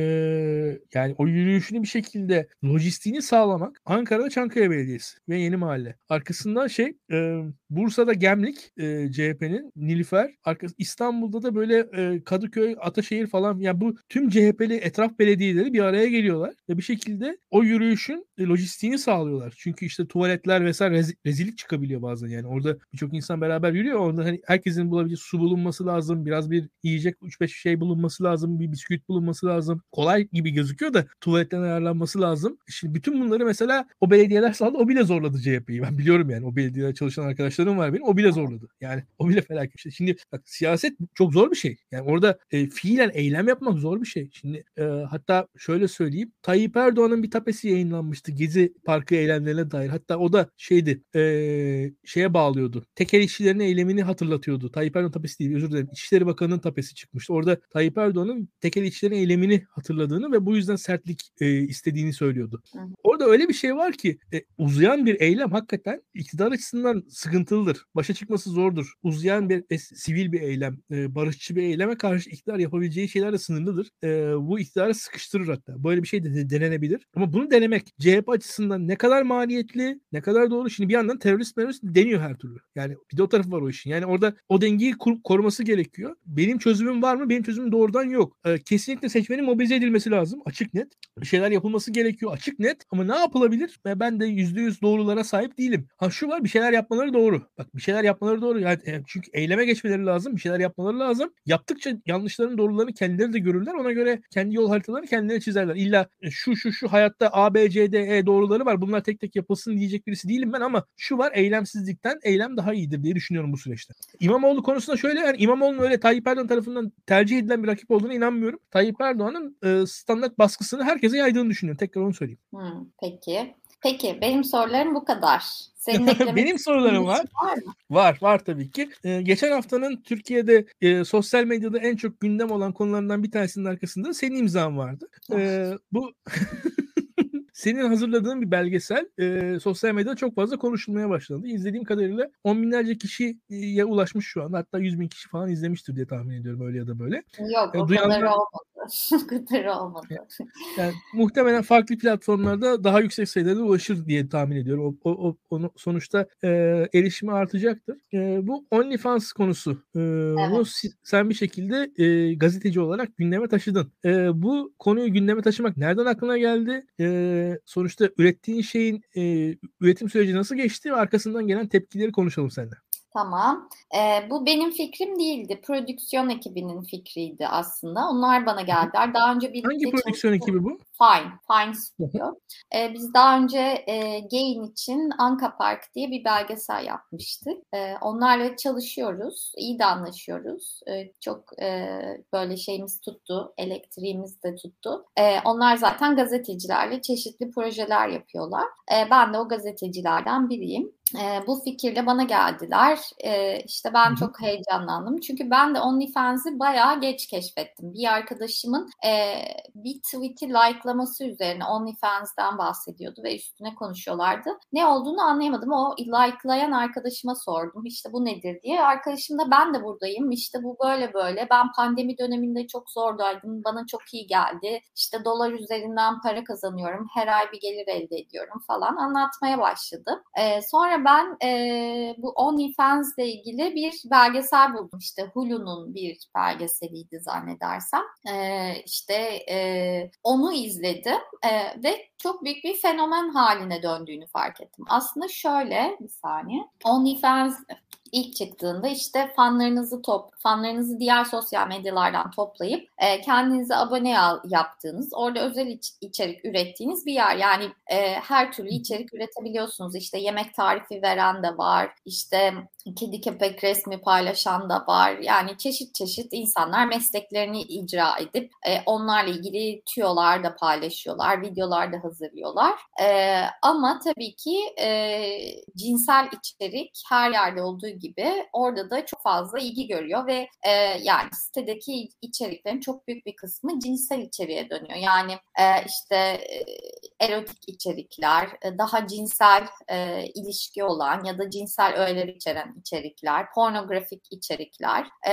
yani o yürüyüşünü bir şekilde lojistiğini sağlamak Ankara'da Çankaya Belediyesi ve Yeni Mahalle. Arkasından şey e, Bursa'da Gemlik e, CHP'nin Nilüfer. Arkası, İstanbul'da da böyle e, Kadıköy, Ataşehir falan. Yani bu tüm CHP'li etraf belediyeleri bir araya geliyorlar ve bir şekilde o yürüyüşün e, lojistiğini sağlıyorlar. Çünkü işte tuvaletler vesaire rez, rezillik çıkabiliyor bazen yani. Orada birçok insan beraber yürüyor. Orada hani herkesin bulabileceği su bulunması lazım. Biraz bir yiyecek 3-5 şey bulunması lazım. Bir bisküvit bulunması lazım. Kolay gibi gözüküyor da tuvaletten ayarlanması lazım. Şimdi bütün bunları mesela o belediyeler sağladı. O bile zorladı CHP'yi. Ben biliyorum yani. O belediyede çalışan arkadaşlarım var benim. O bile zorladı. Yani o bile felaket. Şimdi bak siyaset çok zor bir şey. Yani orada e, fiilen eylem yapmak zor bir şey. Şimdi e, hatta şöyle söyleyeyim. Tayyip Erdoğan'ın bir tapesi yayınlanmıştı Gezi Parkı eylemlerine dair. Hatta o da şeydi e, şeye bağlıyordu. Tekel işçilerin eylemini hatırlatıyordu. Tayyip Erdoğan tapesi değil özür dilerim. İçişleri Bakanı'nın tapesi çıkmıştı. Orada Tayyip Erdoğan'ın tekel işçilerin eylemini hatırladığını ve bu yüzden sertlik e, istediğini söylüyordu. Hı. Orada öyle bir şey var ki e, uzayan bir eylem hakikaten iktidar açısından sıkıntılıdır. Başa çıkması zordur. Uzayan bir e, sivil bir eylem, e, barışçı bir eyleme karşı iktidar yapabileceği şeyler de sınırlıdır. E, bu iktidarı sıkıştırır hatta. Böyle bir şey de denenebilir. Ama bunu denemek CHP açısından ne kadar maliyetli, ne kadar doğru. Şimdi bir yandan terörist terörist deniyor her türlü. Yani bir de o tarafı var o işin. Yani orada o dengeyi kur, koruması gerekiyor. Benim çözümüm var mı? Benim çözümüm doğrudan yok. Ee, kesinlikle seçmenin mobilize edilmesi lazım. Açık net. Bir şeyler yapılması gerekiyor. Açık net. Ama ne yapılabilir? Ben de %100 doğrulara sahip değilim. Ha şu var bir şeyler yapmaları doğru. Bak bir şeyler yapmaları doğru. Yani, e, çünkü eyleme geçmeleri lazım. Bir şeyler yapmaları lazım. Yaptıkça yanlışların doğrularını kendileri de görürler. Ona göre kendi yol haritalarını kendileri çizerler. İlla e, şu şu şu hayatta A, B, C, D, E doğruları var. Bunlar tek tek yapılsın diyecek birisi değilim ben ama şu var eylemsizlikten eylem daha iyidir diye bu süreçte. İmamoğlu konusunda şöyle yani İmamoğlu'nun öyle Tayyip Erdoğan tarafından tercih edilen bir rakip olduğuna inanmıyorum. Tayyip Erdoğan'ın e, standart baskısını herkese yaydığını düşünüyorum. Tekrar onu söyleyeyim. Hmm, peki. Peki benim sorularım bu kadar. Senin Benim sorularım var. Var, mı? var var tabii ki. Ee, geçen haftanın Türkiye'de e, sosyal medyada en çok gündem olan konularından bir tanesinin arkasında senin imzan vardı. Ee, bu senin hazırladığın bir belgesel e, sosyal medyada çok fazla konuşulmaya başlandı. İzlediğim kadarıyla on binlerce kişiye ulaşmış şu an. Hatta yüz bin kişi falan izlemiştir diye tahmin ediyorum öyle ya da böyle. Yok e, o duyanlar... kadar olmadı. kadar olmadı. Yani, muhtemelen farklı platformlarda daha yüksek sayıda da ulaşır diye tahmin ediyorum. O, o, o sonuçta e, erişimi artacaktır. E, bu OnlyFans konusu. E, evet. Bunu sen bir şekilde e, gazeteci olarak gündeme taşıdın. E, bu konuyu gündeme taşımak nereden aklına geldi? E, sonuçta ürettiğin şeyin e, üretim süreci nasıl geçti ve arkasından gelen tepkileri konuşalım seninle. Tamam. Ee, bu benim fikrim değildi. Prodüksiyon ekibinin fikriydi aslında. Onlar bana geldiler. Daha önce bir Hangi prodüksiyon ekibi bu? Fine. Fine Studio. Ee, biz daha önce e, Gain için Anka Park diye bir belgesel yapmıştık. Ee, onlarla çalışıyoruz. İyi de anlaşıyoruz. Ee, çok e, böyle şeyimiz tuttu. Elektriğimiz de tuttu. Ee, onlar zaten gazetecilerle çeşitli projeler yapıyorlar. Ee, ben de o gazetecilerden biriyim. E, bu fikirle bana geldiler. E, işte ben Hı-hı. çok heyecanlandım. Çünkü ben de OnlyFans'i bayağı geç keşfettim. Bir arkadaşımın e, bir tweet'i likelaması üzerine OnlyFans'den bahsediyordu ve üstüne konuşuyorlardı. Ne olduğunu anlayamadım. O likelayan arkadaşıma sordum. İşte bu nedir diye. Arkadaşım da ben de buradayım. İşte bu böyle böyle. Ben pandemi döneminde çok zordaydım. Bana çok iyi geldi. İşte dolar üzerinden para kazanıyorum. Her ay bir gelir elde ediyorum falan anlatmaya başladı. E, sonra ben e, bu OnlyFans ile ilgili bir belgesel buldum. İşte Hulu'nun bir belgeseliydi zannedersem. E, işte e, onu izledim e, ve çok büyük bir fenomen haline döndüğünü fark ettim. Aslında şöyle bir saniye. OnlyFans ilk çıktığında işte fanlarınızı top, fanlarınızı diğer sosyal medyalardan toplayıp e, kendinize abone al, yaptığınız, orada özel iç, içerik ürettiğiniz bir yer. Yani e, her türlü içerik üretebiliyorsunuz. İşte yemek tarifi veren de var, işte kedi köpek resmi paylaşan da var. Yani çeşit çeşit insanlar mesleklerini icra edip e, onlarla ilgili tüyolar da paylaşıyorlar, videolar da hazırlıyorlar. E, ama tabii ki e, cinsel içerik her yerde olduğu gibi orada da çok fazla ilgi görüyor ve e, yani sitedeki içeriklerin çok büyük bir kısmı cinsel içeriğe dönüyor. Yani e, işte e, erotik içerikler, e, daha cinsel e, ilişki olan ya da cinsel öğeler içeren içerikler, pornografik içerikler. E,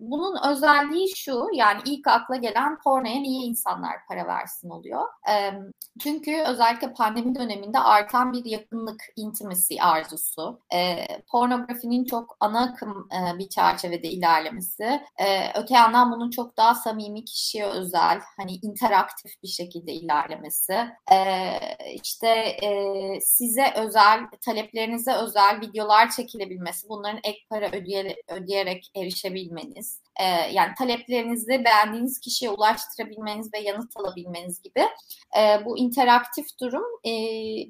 bunun özelliği şu yani ilk akla gelen pornoya niye insanlar para versin oluyor. E, çünkü özellikle pandemi döneminde artan bir yakınlık, intimacy arzusu, e, pornografinin çok ana akım e, bir çerçevede ilerlemesi, e, öte yandan bunun çok daha samimi kişiye özel, hani interaktif bir şekilde ilerlemesi, e, işte e, size özel, taleplerinize özel videolar çekilebilmesi, bunların ek para ödeye, ödeyerek erişebilmeniz, e, yani taleplerinizi beğendiğiniz kişiye ulaştırabilmeniz ve yanıt alabilmeniz gibi e, bu interaktif durum e,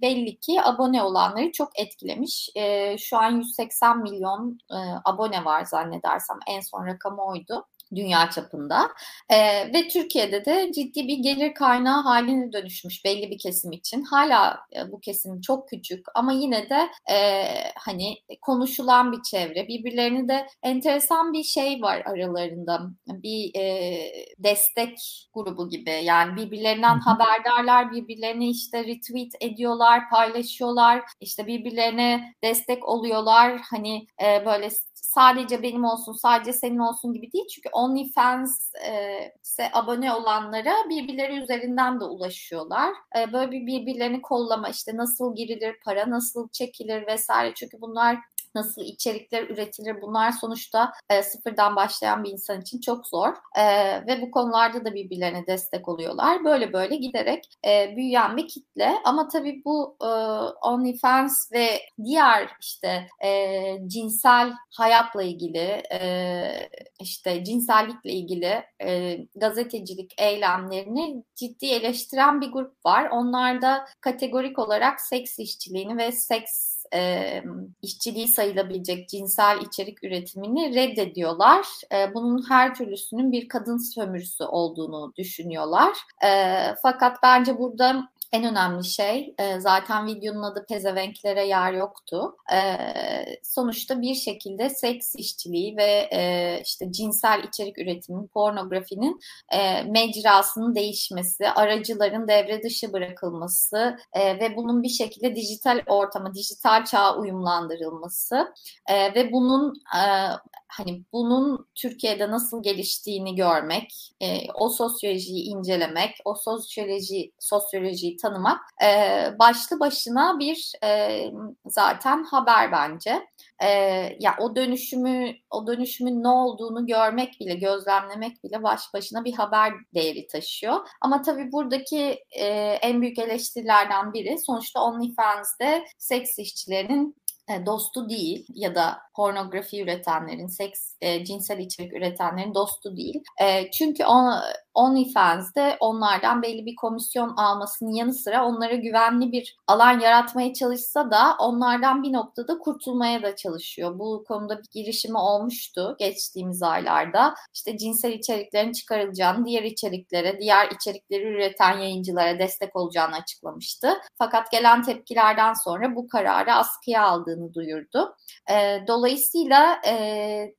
belli ki abone olanları çok etkilemiş. E, şu an 180 milyon e, abone var zannedersem en son rakamı oydu dünya çapında e, ve Türkiye'de de ciddi bir gelir kaynağı haline dönüşmüş belli bir kesim için. Hala e, bu kesim çok küçük ama yine de e, hani konuşulan bir çevre. Birbirlerini de enteresan bir şey var aralarında. Bir e, destek grubu gibi yani birbirlerinden haberdarlar, birbirlerini işte retweet ediyorlar, paylaşıyorlar, işte birbirlerine destek oluyorlar. Hani e, böyle sadece benim olsun, sadece senin olsun gibi değil. Çünkü OnlyFans'e abone olanlara birbirleri üzerinden de ulaşıyorlar. E, böyle bir birbirlerini kollama, işte nasıl girilir, para nasıl çekilir vesaire. Çünkü bunlar nasıl içerikler üretilir bunlar sonuçta e, sıfırdan başlayan bir insan için çok zor e, ve bu konularda da birbirlerine destek oluyorlar. Böyle böyle giderek e, büyüyen bir kitle ama tabii bu e, OnlyFans ve diğer işte e, cinsel hayatla ilgili e, işte cinsellikle ilgili e, gazetecilik eylemlerini ciddi eleştiren bir grup var. Onlar da kategorik olarak seks işçiliğini ve seks e, işçiliği sayılabilecek cinsel içerik üretimini reddediyorlar. E, bunun her türlüsünün bir kadın sömürüsü olduğunu düşünüyorlar. E, fakat bence burada en önemli şey e, zaten videonun adı pezevenklere yer yoktu. E, sonuçta bir şekilde seks işçiliği ve e, işte cinsel içerik üretimi, pornografinin e, mecrasının değişmesi, aracıların devre dışı bırakılması e, ve bunun bir şekilde dijital ortama, dijital çağa uyumlandırılması e, ve bunun e, hani bunun Türkiye'de nasıl geliştiğini görmek, e, o sosyolojiyi incelemek, o sosyoloji sosyolojiyi tanımak e, başlı başına bir e, zaten haber bence. E, ya o dönüşümü o dönüşümün ne olduğunu görmek bile, gözlemlemek bile baş başına bir haber değeri taşıyor. Ama tabii buradaki e, en büyük eleştirilerden biri sonuçta OnlyFans'de seks işçilerinin dostu değil ya da pornografi üretenlerin, seks, e, cinsel içerik üretenlerin dostu değil. E, çünkü o, OnlyFans de onlardan belli bir komisyon almasının yanı sıra onlara güvenli bir alan yaratmaya çalışsa da onlardan bir noktada kurtulmaya da çalışıyor. Bu konuda bir girişimi olmuştu geçtiğimiz aylarda. İşte cinsel içeriklerin çıkarılacağını, diğer içeriklere, diğer içerikleri üreten yayıncılara destek olacağını açıklamıştı. Fakat gelen tepkilerden sonra bu kararı askıya aldığını duyurdu. E, dolayısıyla e,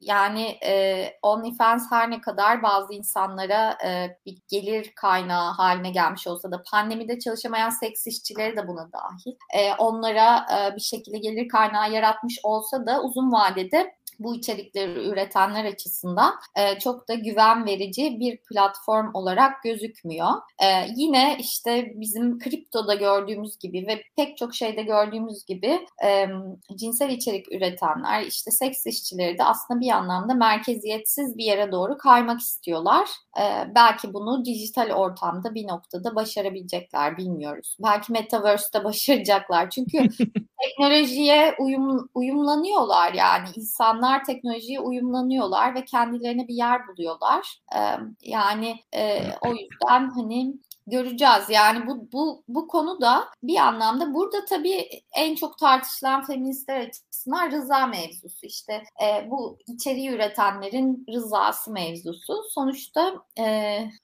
yani e, OnlyFans her ne kadar bazı insanlara e, bir gelir kaynağı haline gelmiş olsa da pandemide çalışamayan seks işçileri de buna dahil. E, onlara e, bir şekilde gelir kaynağı yaratmış olsa da uzun vadede bu içerikleri üretenler açısından e, çok da güven verici bir platform olarak gözükmüyor. E, yine işte bizim kriptoda gördüğümüz gibi ve pek çok şeyde gördüğümüz gibi e, cinsel içerik üretenler, işte seks işçileri de aslında bir anlamda merkeziyetsiz bir yere doğru kaymak istiyorlar. E, belki bunu dijital ortamda bir noktada başarabilecekler bilmiyoruz. Belki Metaverse'de başaracaklar. Çünkü teknolojiye uyum, uyumlanıyorlar yani insanlar insanlar teknolojiye uyumlanıyorlar ve kendilerine bir yer buluyorlar. Yani o yüzden hani göreceğiz. Yani bu bu bu konuda bir anlamda burada tabii en çok tartışılan feministler açısından rıza mevzusu. İşte e, bu içeriği üretenlerin rızası mevzusu. Sonuçta e,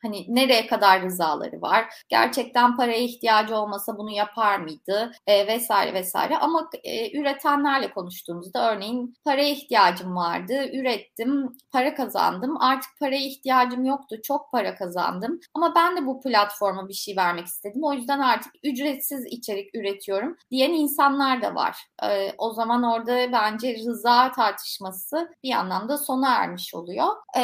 hani nereye kadar rızaları var? Gerçekten paraya ihtiyacı olmasa bunu yapar mıydı? E, vesaire vesaire. Ama e, üretenlerle konuştuğumuzda örneğin paraya ihtiyacım vardı, ürettim, para kazandım. Artık paraya ihtiyacım yoktu, çok para kazandım. Ama ben de bu platform platforma bir şey vermek istedim. O yüzden artık ücretsiz içerik üretiyorum diyen insanlar da var. Ee, o zaman orada bence rıza tartışması bir anlamda sona ermiş oluyor. Ee,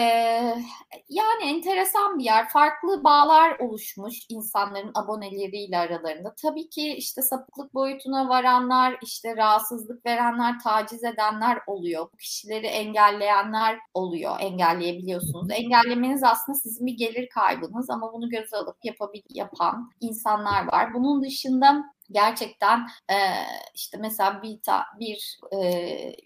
yani enteresan bir yer. Farklı bağlar oluşmuş insanların aboneleriyle aralarında. Tabii ki işte sapıklık boyutuna varanlar, işte rahatsızlık verenler, taciz edenler oluyor. Bu kişileri engelleyenler oluyor. Engelleyebiliyorsunuz. Engellemeniz aslında sizin bir gelir kaybınız ama bunu göze alıp yapabilirsiniz yapan insanlar var. Bunun dışında gerçekten e, işte mesela bir ta, bir e,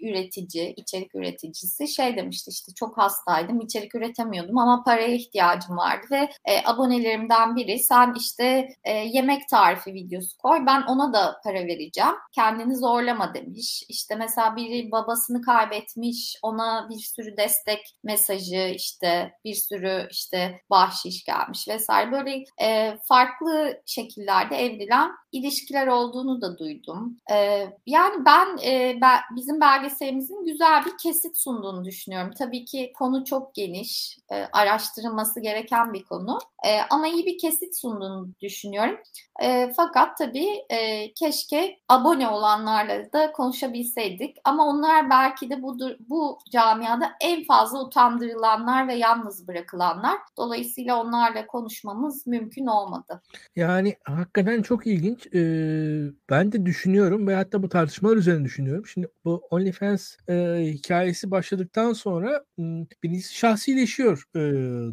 üretici, içerik üreticisi şey demişti işte çok hastaydım, içerik üretemiyordum ama paraya ihtiyacım vardı ve e, abonelerimden biri sen işte e, yemek tarifi videosu koy ben ona da para vereceğim. Kendini zorlama demiş. İşte mesela biri babasını kaybetmiş, ona bir sürü destek mesajı işte bir sürü işte bahşiş gelmiş vesaire böyle e, farklı şekillerde evrilen ilişkiler olduğunu da duydum. Ee, yani ben, e, ben bizim belgeselimizin güzel bir kesit sunduğunu düşünüyorum. Tabii ki konu çok geniş, e, araştırılması gereken bir konu. E, ama iyi bir kesit sunduğunu düşünüyorum. E, fakat tabii e, keşke abone olanlarla da konuşabilseydik. Ama onlar belki de bu, bu camiada en fazla utandırılanlar ve yalnız bırakılanlar. Dolayısıyla onlarla konuşmamız mümkün olmadı. Yani hakikaten çok ilginç. Ee, ben de düşünüyorum ve hatta bu tartışmalar üzerine düşünüyorum. Şimdi bu OnlyFans e, hikayesi başladıktan sonra birincisi şahsileşiyor e,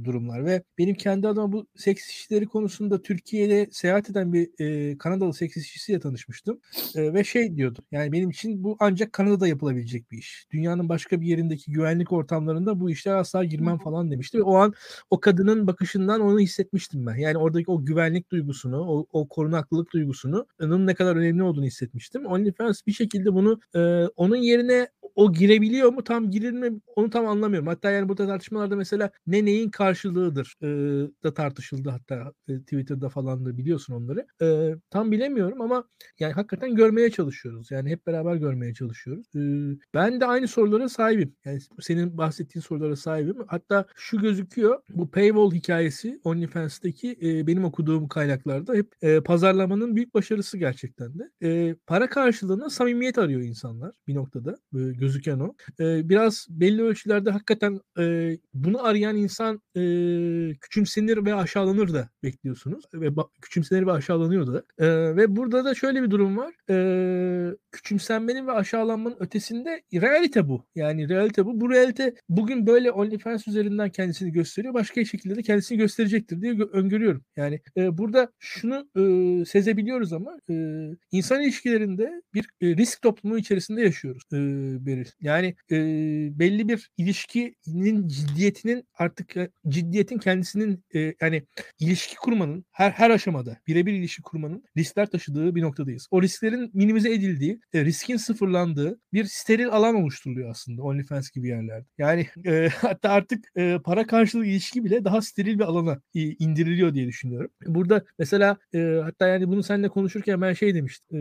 durumlar ve benim kendi adıma bu seks işçileri konusunda Türkiye'de seyahat eden bir e, Kanadalı seks işçisiyle tanışmıştım e, ve şey diyordu yani benim için bu ancak Kanada'da yapılabilecek bir iş. Dünyanın başka bir yerindeki güvenlik ortamlarında bu işler asla girmem falan demişti ve o an o kadının bakışından onu hissetmiştim ben. Yani oradaki o güvenlik duygusunu, o, o korunaklılık duygusunu ne kadar önemli olduğunu hissetmiştim. OnlyFans bir şekilde bunu e, onun yerine o girebiliyor mu tam girir mi onu tam anlamıyorum. Hatta yani burada tartışmalarda mesela ne neyin karşılığıdır e, da tartışıldı hatta e, Twitter'da falan da biliyorsun onları. E, tam bilemiyorum ama yani hakikaten görmeye çalışıyoruz. Yani hep beraber görmeye çalışıyoruz. E, ben de aynı sorulara sahibim. Yani senin bahsettiğin sorulara sahibim. Hatta şu gözüküyor bu paywall hikayesi OnlyFans'taki e, benim okuduğum kaynaklarda hep e, pazarlamanın büyük başarısı gerçekten de. E, para karşılığında samimiyet arıyor insanlar bir noktada. E, gözüken o. E, biraz belli ölçülerde hakikaten e, bunu arayan insan e, küçümsenir ve aşağılanır da bekliyorsunuz. Ve küçümsenir ve aşağılanıyor da. E, ve burada da şöyle bir durum var. E, küçümsenmenin ve aşağılanmanın ötesinde realite bu. Yani realite bu. Bu realite bugün böyle OnlyFans üzerinden kendisini gösteriyor. Başka şekilde de kendisini gösterecektir diye öngörüyorum. Yani e, burada şunu e, sezebiliyoruz ama e, insan ilişkilerinde bir e, risk toplumu içerisinde yaşıyoruz e, Beril. Yani e, belli bir ilişkinin ciddiyetinin artık ciddiyetin kendisinin e, yani ilişki kurmanın her her aşamada birebir ilişki kurmanın riskler taşıdığı bir noktadayız. O risklerin minimize edildiği, e, riskin sıfırlandığı bir steril alan oluşturuluyor aslında OnlyFans gibi yerlerde. Yani e, hatta artık e, para karşılığı ilişki bile daha steril bir alana e, indiriliyor diye düşünüyorum. Burada mesela e, hatta yani bunu seninle konuşurken ben şey demiştim.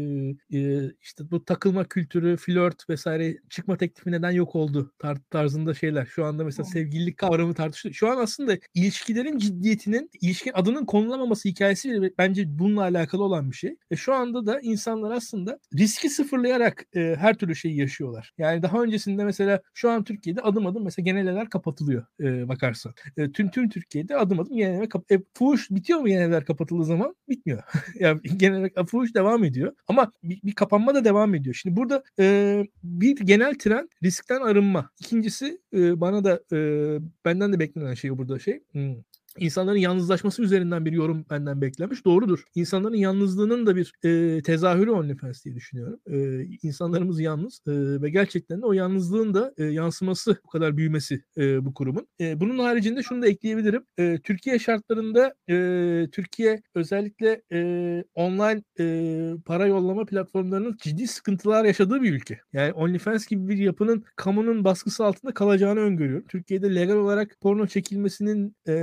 E, e, işte bu takılma kültürü, flört vesaire çıkma teklifi neden yok oldu tar- tarzında şeyler. Şu anda mesela sevgililik kavramı tartışılıyor. Şu an aslında ilişkilerin ciddiyetinin, ilişkin adının konulamaması hikayesi bence bununla alakalı olan bir şey. E şu anda da insanlar aslında riski sıfırlayarak e, her türlü şeyi yaşıyorlar. Yani daha öncesinde mesela şu an Türkiye'de adım adım mesela geneleler kapatılıyor e, bakarsan. E, tüm tüm Türkiye'de adım adım geneleler kap e, fuhuş bitiyor mu geneleler kapatıldığı zaman? Bitmiyor. yani genel fuhuş devam ediyor. Ama bir, bir kapanma da devam ediyor. Şimdi burada e, bir genel tren riskten arınma. İkincisi e, bana da e, benden de beklenen şey burada şey. Hmm insanların yalnızlaşması üzerinden bir yorum benden beklenmiş. Doğrudur. İnsanların yalnızlığının da bir e, tezahürü OnlyFans diye düşünüyorum. E, insanlarımız yalnız e, ve gerçekten de o yalnızlığın da e, yansıması bu kadar büyümesi e, bu kurumun. E, bunun haricinde şunu da ekleyebilirim. E, Türkiye şartlarında e, Türkiye özellikle e, online e, para yollama platformlarının ciddi sıkıntılar yaşadığı bir ülke. Yani OnlyFans gibi bir yapının kamunun baskısı altında kalacağını öngörüyorum. Türkiye'de legal olarak porno çekilmesinin e,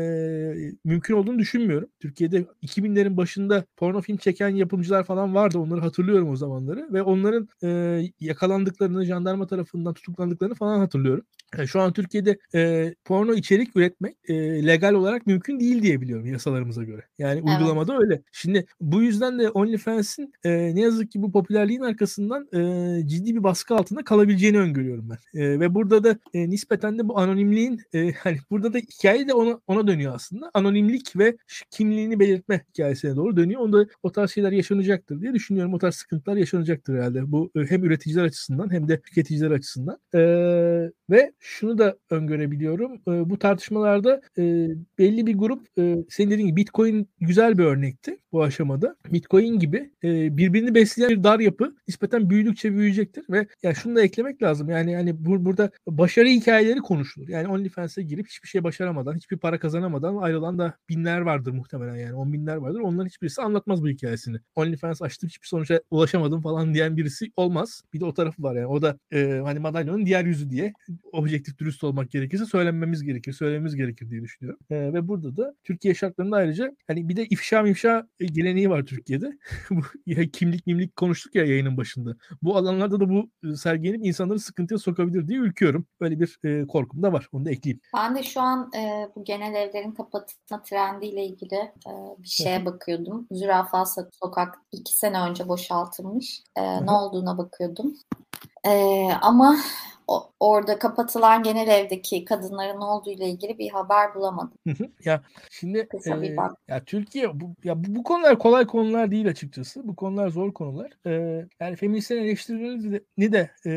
mümkün olduğunu düşünmüyorum. Türkiye'de 2000'lerin başında porno film çeken yapımcılar falan vardı. Onları hatırlıyorum o zamanları ve onların e, yakalandıklarını, jandarma tarafından tutuklandıklarını falan hatırlıyorum. Yani şu an Türkiye'de e, porno içerik üretmek e, legal olarak mümkün değil diye biliyorum yasalarımıza göre. Yani evet. uygulamada öyle. Şimdi bu yüzden de OnlyFans'in e, ne yazık ki bu popülerliğin arkasından e, ciddi bir baskı altında kalabileceğini öngörüyorum ben. E, ve burada da e, nispeten de bu anonimliğin e, hani burada da hikaye de ona ona dönüyor aslında. Anonimlik ve kimliğini belirtme hikayesine doğru dönüyor. Onda o tarz şeyler yaşanacaktır diye düşünüyorum. O tarz sıkıntılar yaşanacaktır herhalde. Bu e, hem üreticiler açısından hem de tüketiciler açısından. E, ve şunu da öngörebiliyorum. E, bu tartışmalarda e, belli bir grup e, senin dediğin gibi Bitcoin güzel bir örnekti bu aşamada. Bitcoin gibi e, birbirini besleyen bir dar yapı nispeten büyüdükçe büyüyecektir ve yani şunu da eklemek lazım. Yani yani bu, burada başarı hikayeleri konuşulur. Yani OnlyFans'e girip hiçbir şey başaramadan, hiçbir para kazanamadan ayrılan da binler vardır muhtemelen yani. On binler vardır. Onların hiçbirisi anlatmaz bu hikayesini. OnlyFans açtım hiçbir sonuca ulaşamadım falan diyen birisi olmaz. Bir de o tarafı var yani. O da e, hani madalyonun diğer yüzü diye objektif dürüst olmak gerekirse söylenmemiz gerekir, söylememiz gerekir diye düşünüyorum. E, ve burada da Türkiye şartlarında ayrıca hani bir de ifşa mifşa geleneği var Türkiye'de. kimlik mimlik konuştuk ya yayının başında. Bu alanlarda da bu sergilenip insanları sıkıntıya sokabilir diye ülküyorum. Böyle bir e, korkum da var. Onu da ekleyeyim. Ben de şu an e, bu genel evlerin kapatılma trendiyle ilgili e, bir şeye bakıyordum. Zürafa Sokak iki sene önce boşaltılmış. E, ne olduğuna bakıyordum. E, ama o, orada kapatılan genel evdeki kadınların ne olduğu ile ilgili bir haber bulamadım. ya şimdi Kısa e, ya Türkiye bu ya bu, bu konular kolay konular değil açıkçası. Bu konular zor konular. E, yani feministlerin eleştirilerini de e,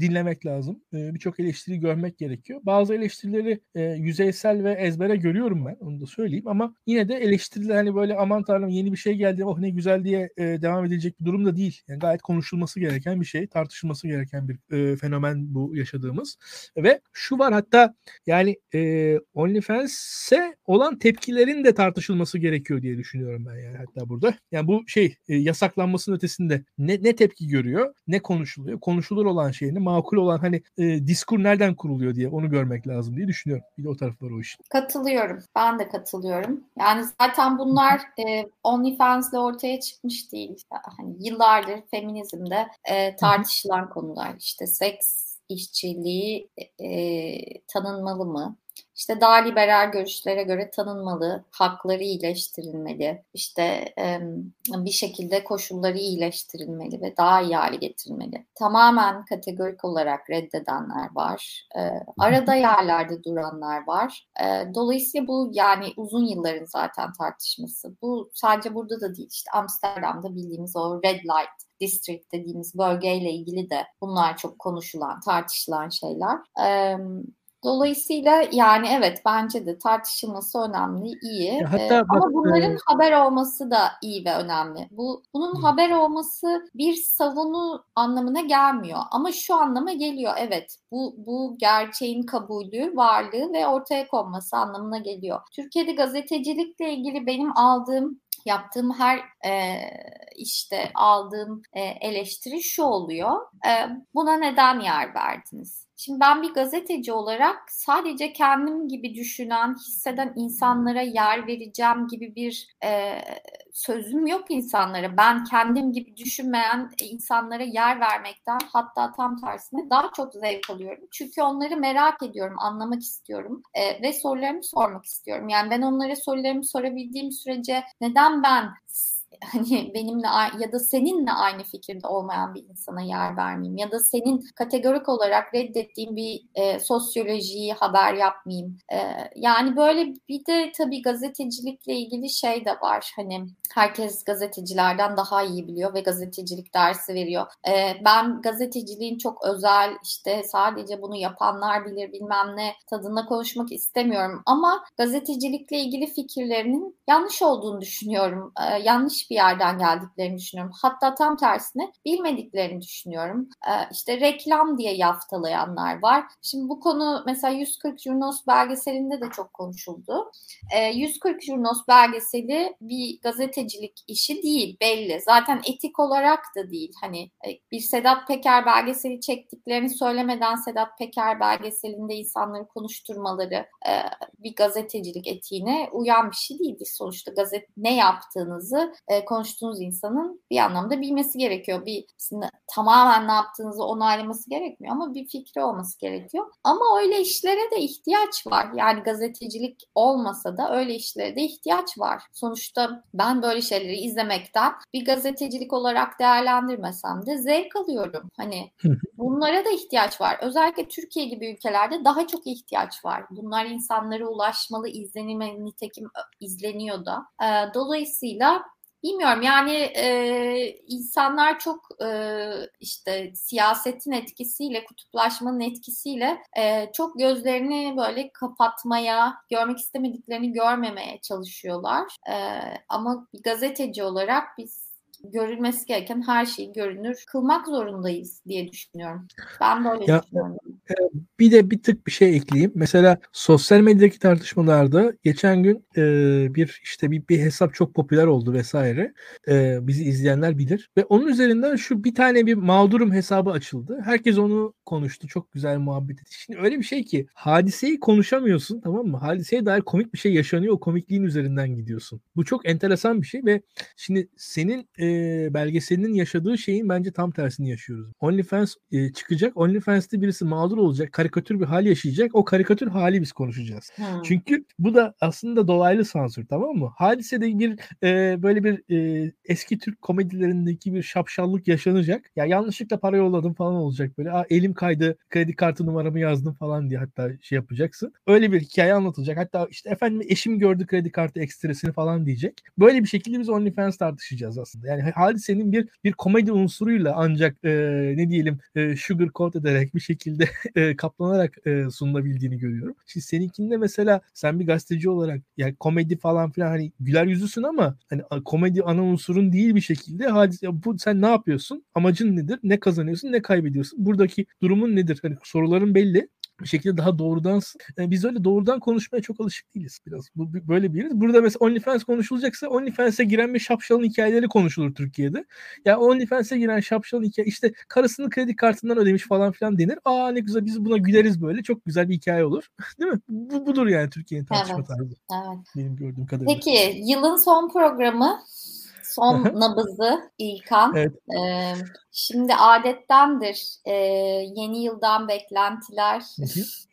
dinlemek lazım. E, Birçok eleştiri görmek gerekiyor. Bazı eleştirileri e, yüzeysel ve ezbere görüyorum ben. Onu da söyleyeyim ama yine de eleştiriler hani böyle aman tanrım yeni bir şey geldi oh ne güzel diye e, devam edilecek bir durum da değil. Yani gayet konuşulması gereken bir şey, tartışılması gereken bir e, fenomen bu yaşadığımız. Ve şu var hatta yani e, OnlyFans'e olan tepkilerin de tartışılması gerekiyor diye düşünüyorum ben yani hatta burada. Yani bu şey e, yasaklanmasının ötesinde ne, ne tepki görüyor, ne konuşuluyor, konuşulur olan şey ne, makul olan hani e, diskur nereden kuruluyor diye onu görmek lazım diye düşünüyorum. Bir de o taraf var o işin. Katılıyorum. Ben de katılıyorum. Yani zaten bunlar e, OnlyFans'le ortaya çıkmış değil. Hani yıllardır feminizmde e, tartışılan konular. İşte seks işçiliği e, tanınmalı mı? İşte daha liberal görüşlere göre tanınmalı, hakları iyileştirilmeli, işte e, bir şekilde koşulları iyileştirilmeli ve daha iyi hale getirilmeli. Tamamen kategorik olarak reddedenler var. E, arada yerlerde duranlar var. E, dolayısıyla bu yani uzun yılların zaten tartışması. Bu sadece burada da değil. İşte Amsterdam'da bildiğimiz o red light district dediğimiz bölgeyle ilgili de bunlar çok konuşulan, tartışılan şeyler. Dolayısıyla yani evet bence de tartışılması önemli, iyi. Hatta ee, bak, ama bunların e... haber olması da iyi ve önemli. Bu bunun Hı. haber olması bir savunu anlamına gelmiyor ama şu anlama geliyor. Evet, bu bu gerçeğin kabulü, varlığı ve ortaya konması anlamına geliyor. Türkiye'de gazetecilikle ilgili benim aldığım yaptığım her e, işte aldığım e, eleştiri şu oluyor. E, buna neden yer verdiniz? Şimdi ben bir gazeteci olarak sadece kendim gibi düşünen, hisseden insanlara yer vereceğim gibi bir e, sözüm yok insanlara. Ben kendim gibi düşünmeyen insanlara yer vermekten hatta tam tersine daha çok zevk alıyorum. Çünkü onları merak ediyorum, anlamak istiyorum e, ve sorularımı sormak istiyorum. Yani ben onlara sorularımı sorabildiğim sürece neden ben hani benimle ya da seninle aynı fikirde olmayan bir insana yer vermeyeyim ya da senin kategorik olarak reddettiğin bir e, sosyolojiyi haber yapmayayım. E, yani böyle bir de tabii gazetecilikle ilgili şey de var. Hani herkes gazetecilerden daha iyi biliyor ve gazetecilik dersi veriyor. E, ben gazeteciliğin çok özel işte sadece bunu yapanlar bilir bilmem ne tadında konuşmak istemiyorum ama gazetecilikle ilgili fikirlerinin yanlış olduğunu düşünüyorum. E, yanlış bir yerden geldiklerini düşünüyorum. Hatta tam tersine bilmediklerini düşünüyorum. Ee, işte reklam diye yaftalayanlar var. Şimdi bu konu mesela 140 Jurnos belgeselinde de çok konuşuldu. 140 ee, Jurnos belgeseli bir gazetecilik işi değil belli. Zaten etik olarak da değil. Hani e, bir Sedat Peker belgeseli çektiklerini söylemeden Sedat Peker belgeselinde insanları konuşturmaları e, bir gazetecilik etiğine uyan bir şey değildi. Sonuçta gazet ne yaptığınızı e, konuştuğunuz insanın bir anlamda bilmesi gerekiyor. Bir tamamen ne yaptığınızı onaylaması gerekmiyor ama bir fikri olması gerekiyor. Ama öyle işlere de ihtiyaç var. Yani gazetecilik olmasa da öyle işlere de ihtiyaç var. Sonuçta ben böyle şeyleri izlemekten bir gazetecilik olarak değerlendirmesem de zevk alıyorum. Hani bunlara da ihtiyaç var. Özellikle Türkiye gibi ülkelerde daha çok ihtiyaç var. Bunlar insanlara ulaşmalı, izlenilmeli, nitekim izleniyor da. Dolayısıyla Bilmiyorum yani e, insanlar çok e, işte siyasetin etkisiyle, kutuplaşmanın etkisiyle e, çok gözlerini böyle kapatmaya, görmek istemediklerini görmemeye çalışıyorlar. E, ama gazeteci olarak biz görülmesi gereken her şeyi görünür kılmak zorundayız diye düşünüyorum. Ben böyle ya, düşünüyorum. E, bir de bir tık bir şey ekleyeyim. Mesela sosyal medyadaki tartışmalarda geçen gün e, bir işte bir, bir hesap çok popüler oldu vesaire. E, bizi izleyenler bilir. Ve onun üzerinden şu bir tane bir mağdurum hesabı açıldı. Herkes onu konuştu. Çok güzel muhabbet etti. Şimdi öyle bir şey ki hadiseyi konuşamıyorsun tamam mı? Hadiseye dair komik bir şey yaşanıyor. O komikliğin üzerinden gidiyorsun. Bu çok enteresan bir şey ve şimdi senin e, belgeselinin yaşadığı şeyin bence tam tersini yaşıyoruz. OnlyFans e, çıkacak. OnlyFans'te birisi mağdur olacak. Karikatür bir hal yaşayacak. O karikatür hali biz konuşacağız. Hmm. Çünkü bu da aslında dolaylı sansür tamam mı? Hadisede bir e, böyle bir e, eski Türk komedilerindeki bir şapşallık yaşanacak. Ya yanlışlıkla para yolladım falan olacak böyle. Aa, elim kaydı kredi kartı numaramı yazdım falan diye hatta şey yapacaksın. Öyle bir hikaye anlatılacak. Hatta işte efendim eşim gördü kredi kartı ekstresini falan diyecek. Böyle bir şekilde biz OnlyFans tartışacağız aslında. Yani hadisenin bir bir komedi unsuruyla ancak e, ne diyelim e, sugar coat ederek bir şekilde e, kaplanarak e, sunulabildiğini görüyorum. Şimdi seninkinde mesela sen bir gazeteci olarak yani komedi falan filan hani güler yüzüsün ama hani komedi ana unsurun değil bir şekilde hadise bu sen ne yapıyorsun? Amacın nedir? Ne kazanıyorsun? Ne kaybediyorsun? Buradaki durumun nedir? Hani soruların belli bir şekilde daha doğrudan yani biz öyle doğrudan konuşmaya çok alışık değiliz biraz. Bu böyle bir yeriz. Burada mesela OnlyFans konuşulacaksa OnlyFans'e giren bir şapşalın hikayeleri konuşulur Türkiye'de. Ya yani OnlyFans'e giren şapşalın hikaye işte karısını kredi kartından ödemiş falan filan denir. Aa ne güzel biz buna güleriz böyle. Çok güzel bir hikaye olur. Değil mi? Bu budur yani Türkiye'nin tartışma evet, tarzı. Evet. Benim gördüğüm kadarıyla. Peki yılın son programı son nabızı İlkan. Evet. Ee, Şimdi adettendir e, yeni yıldan beklentiler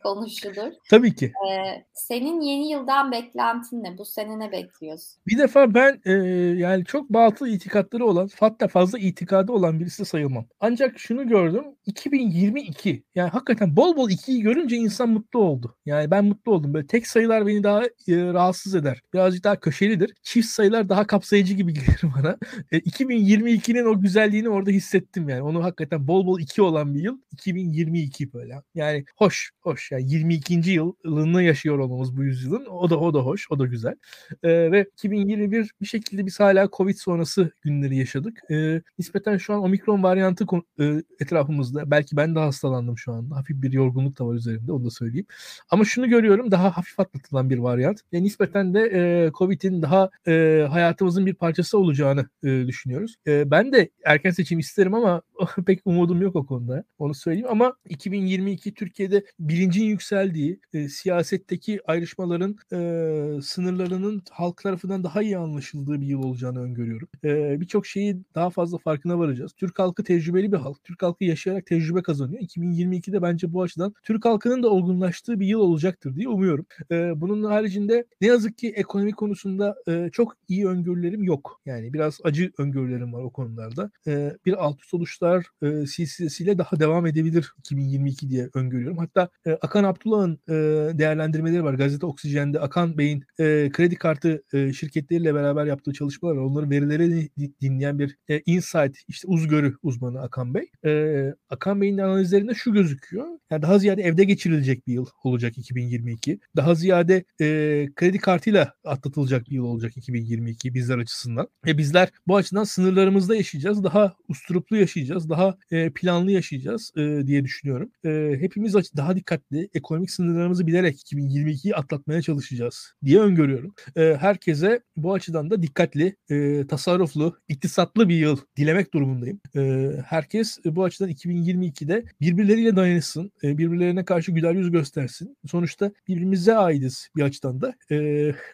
konuşulur. Tabii ki. E, senin yeni yıldan beklentin ne? Bu sene ne bekliyorsun? Bir defa ben e, yani çok batıl itikatları olan hatta fazla itikadı olan birisi sayılmam. Ancak şunu gördüm 2022 yani hakikaten bol bol ikiyi görünce insan mutlu oldu. Yani ben mutlu oldum. Böyle tek sayılar beni daha e, rahatsız eder. Birazcık daha köşelidir. Çift sayılar daha kapsayıcı gibi gelir bana. E, 2022'nin o güzelliğini orada hissettim ettim yani. Onu hakikaten bol bol 2 olan bir yıl 2022 böyle. Yani hoş, hoş. Yani 22. yılını yaşıyor olmamız bu yüzyılın. O da o da hoş, o da güzel. Ee, ve 2021 bir şekilde biz hala Covid sonrası günleri yaşadık. Ee, nispeten şu an Omikron varyantı e, etrafımızda. Belki ben de hastalandım şu anda. Hafif bir yorgunluk da var üzerimde onu da söyleyeyim. Ama şunu görüyorum daha hafif atlatılan bir varyant. Ve nispeten de e, Covid'in daha e, hayatımızın bir parçası olacağını e, düşünüyoruz. E, ben de erken seçim isterim ama pek umudum yok o konuda. Onu söyleyeyim ama 2022 Türkiye'de bilincin yükseldiği, e, siyasetteki ayrışmaların e, sınırlarının halk tarafından daha iyi anlaşıldığı bir yıl olacağını öngörüyorum. E, Birçok şeyi daha fazla farkına varacağız. Türk halkı tecrübeli bir halk. Türk halkı yaşayarak tecrübe kazanıyor. 2022'de bence bu açıdan Türk halkının da olgunlaştığı bir yıl olacaktır diye umuyorum. E, bunun haricinde ne yazık ki ekonomi konusunda e, çok iyi öngörülerim yok. Yani biraz acı öngörülerim var o konularda. E, bir alt üst oluşlar e, silsilesiyle daha devam edebilir 2022 diye öngörüyorum. Hatta e, Akan Abdullah'ın e, değerlendirmeleri var. Gazete Oksijen'de Akan Bey'in e, kredi kartı e, şirketleriyle beraber yaptığı çalışmalar var. Onların verileri dinleyen bir e, insight, işte uzgörü uzmanı Akan Bey. E, Akan Bey'in analizlerinde şu gözüküyor. Yani daha ziyade evde geçirilecek bir yıl olacak 2022. Daha ziyade e, kredi kartıyla atlatılacak bir yıl olacak 2022 bizler açısından. Ve bizler bu açıdan sınırlarımızda yaşayacağız. Daha usturuplu yaşayacağız. Daha e, planlı yaşayacağız e, diye düşünüyorum. E, hepimiz daha dikkatli, ekonomik sınırlarımızı bilerek 2022'yi atlatmaya çalışacağız diye öngörüyorum. E, herkese bu açıdan da dikkatli, e, tasarruflu, iktisatlı bir yıl dilemek durumundayım. E, herkes bu açıdan 2022'de birbirleriyle dayanışsın, e, birbirlerine karşı güler yüz göstersin. Sonuçta birbirimize aitiz bir açıdan da. E,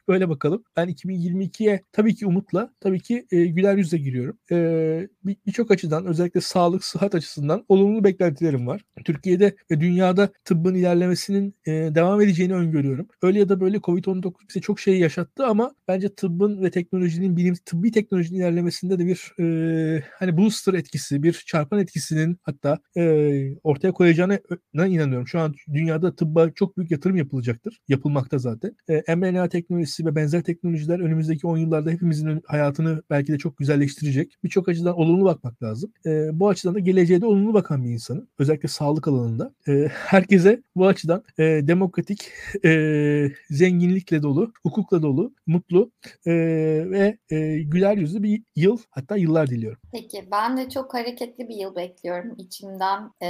böyle bakalım. Ben 2022'ye tabii ki umutla, tabii ki e, güler yüzle giriyorum. E, Birçok bir açıdan özellikle sağlık, sıhhat açısından olumlu beklentilerim var. Türkiye'de ve dünyada tıbbın ilerlemesinin e, devam edeceğini öngörüyorum. Öyle ya da böyle Covid-19 bize çok şey yaşattı ama bence tıbbın ve teknolojinin, bilim, tıbbi teknolojinin ilerlemesinde de bir e, hani booster etkisi, bir çarpan etkisinin hatta e, ortaya koyacağına inanıyorum. Şu an dünyada tıbba çok büyük yatırım yapılacaktır. Yapılmakta zaten. E, mRNA teknolojisi ve benzer teknolojiler önümüzdeki 10 yıllarda hepimizin hayatını belki de çok güzelleştirecek. Birçok açıdan olumlu bakmak lazım. E, bu açıdan da geleceğe de olumlu bakan bir insanım. Özellikle sağlık alanında. E, herkese bu açıdan e, demokratik, e, zenginlikle dolu, hukukla dolu, mutlu e, ve e, güler yüzlü bir yıl hatta yıllar diliyorum. Peki ben de çok hareketli bir yıl bekliyorum. İçimden e,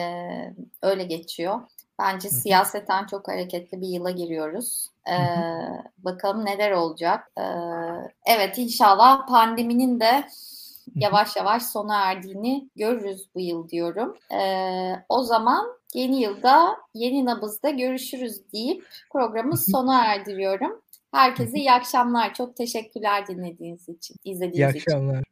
öyle geçiyor. Bence Hı. siyaseten çok hareketli bir yıla giriyoruz. Ee, bakalım neler olacak. Ee, evet inşallah pandeminin de yavaş yavaş sona erdiğini görürüz bu yıl diyorum. Ee, o zaman yeni yılda yeni nabızda görüşürüz deyip programı sona erdiriyorum. Herkese iyi akşamlar. Çok teşekkürler dinlediğiniz için, izlediğiniz iyi için. İyi akşamlar.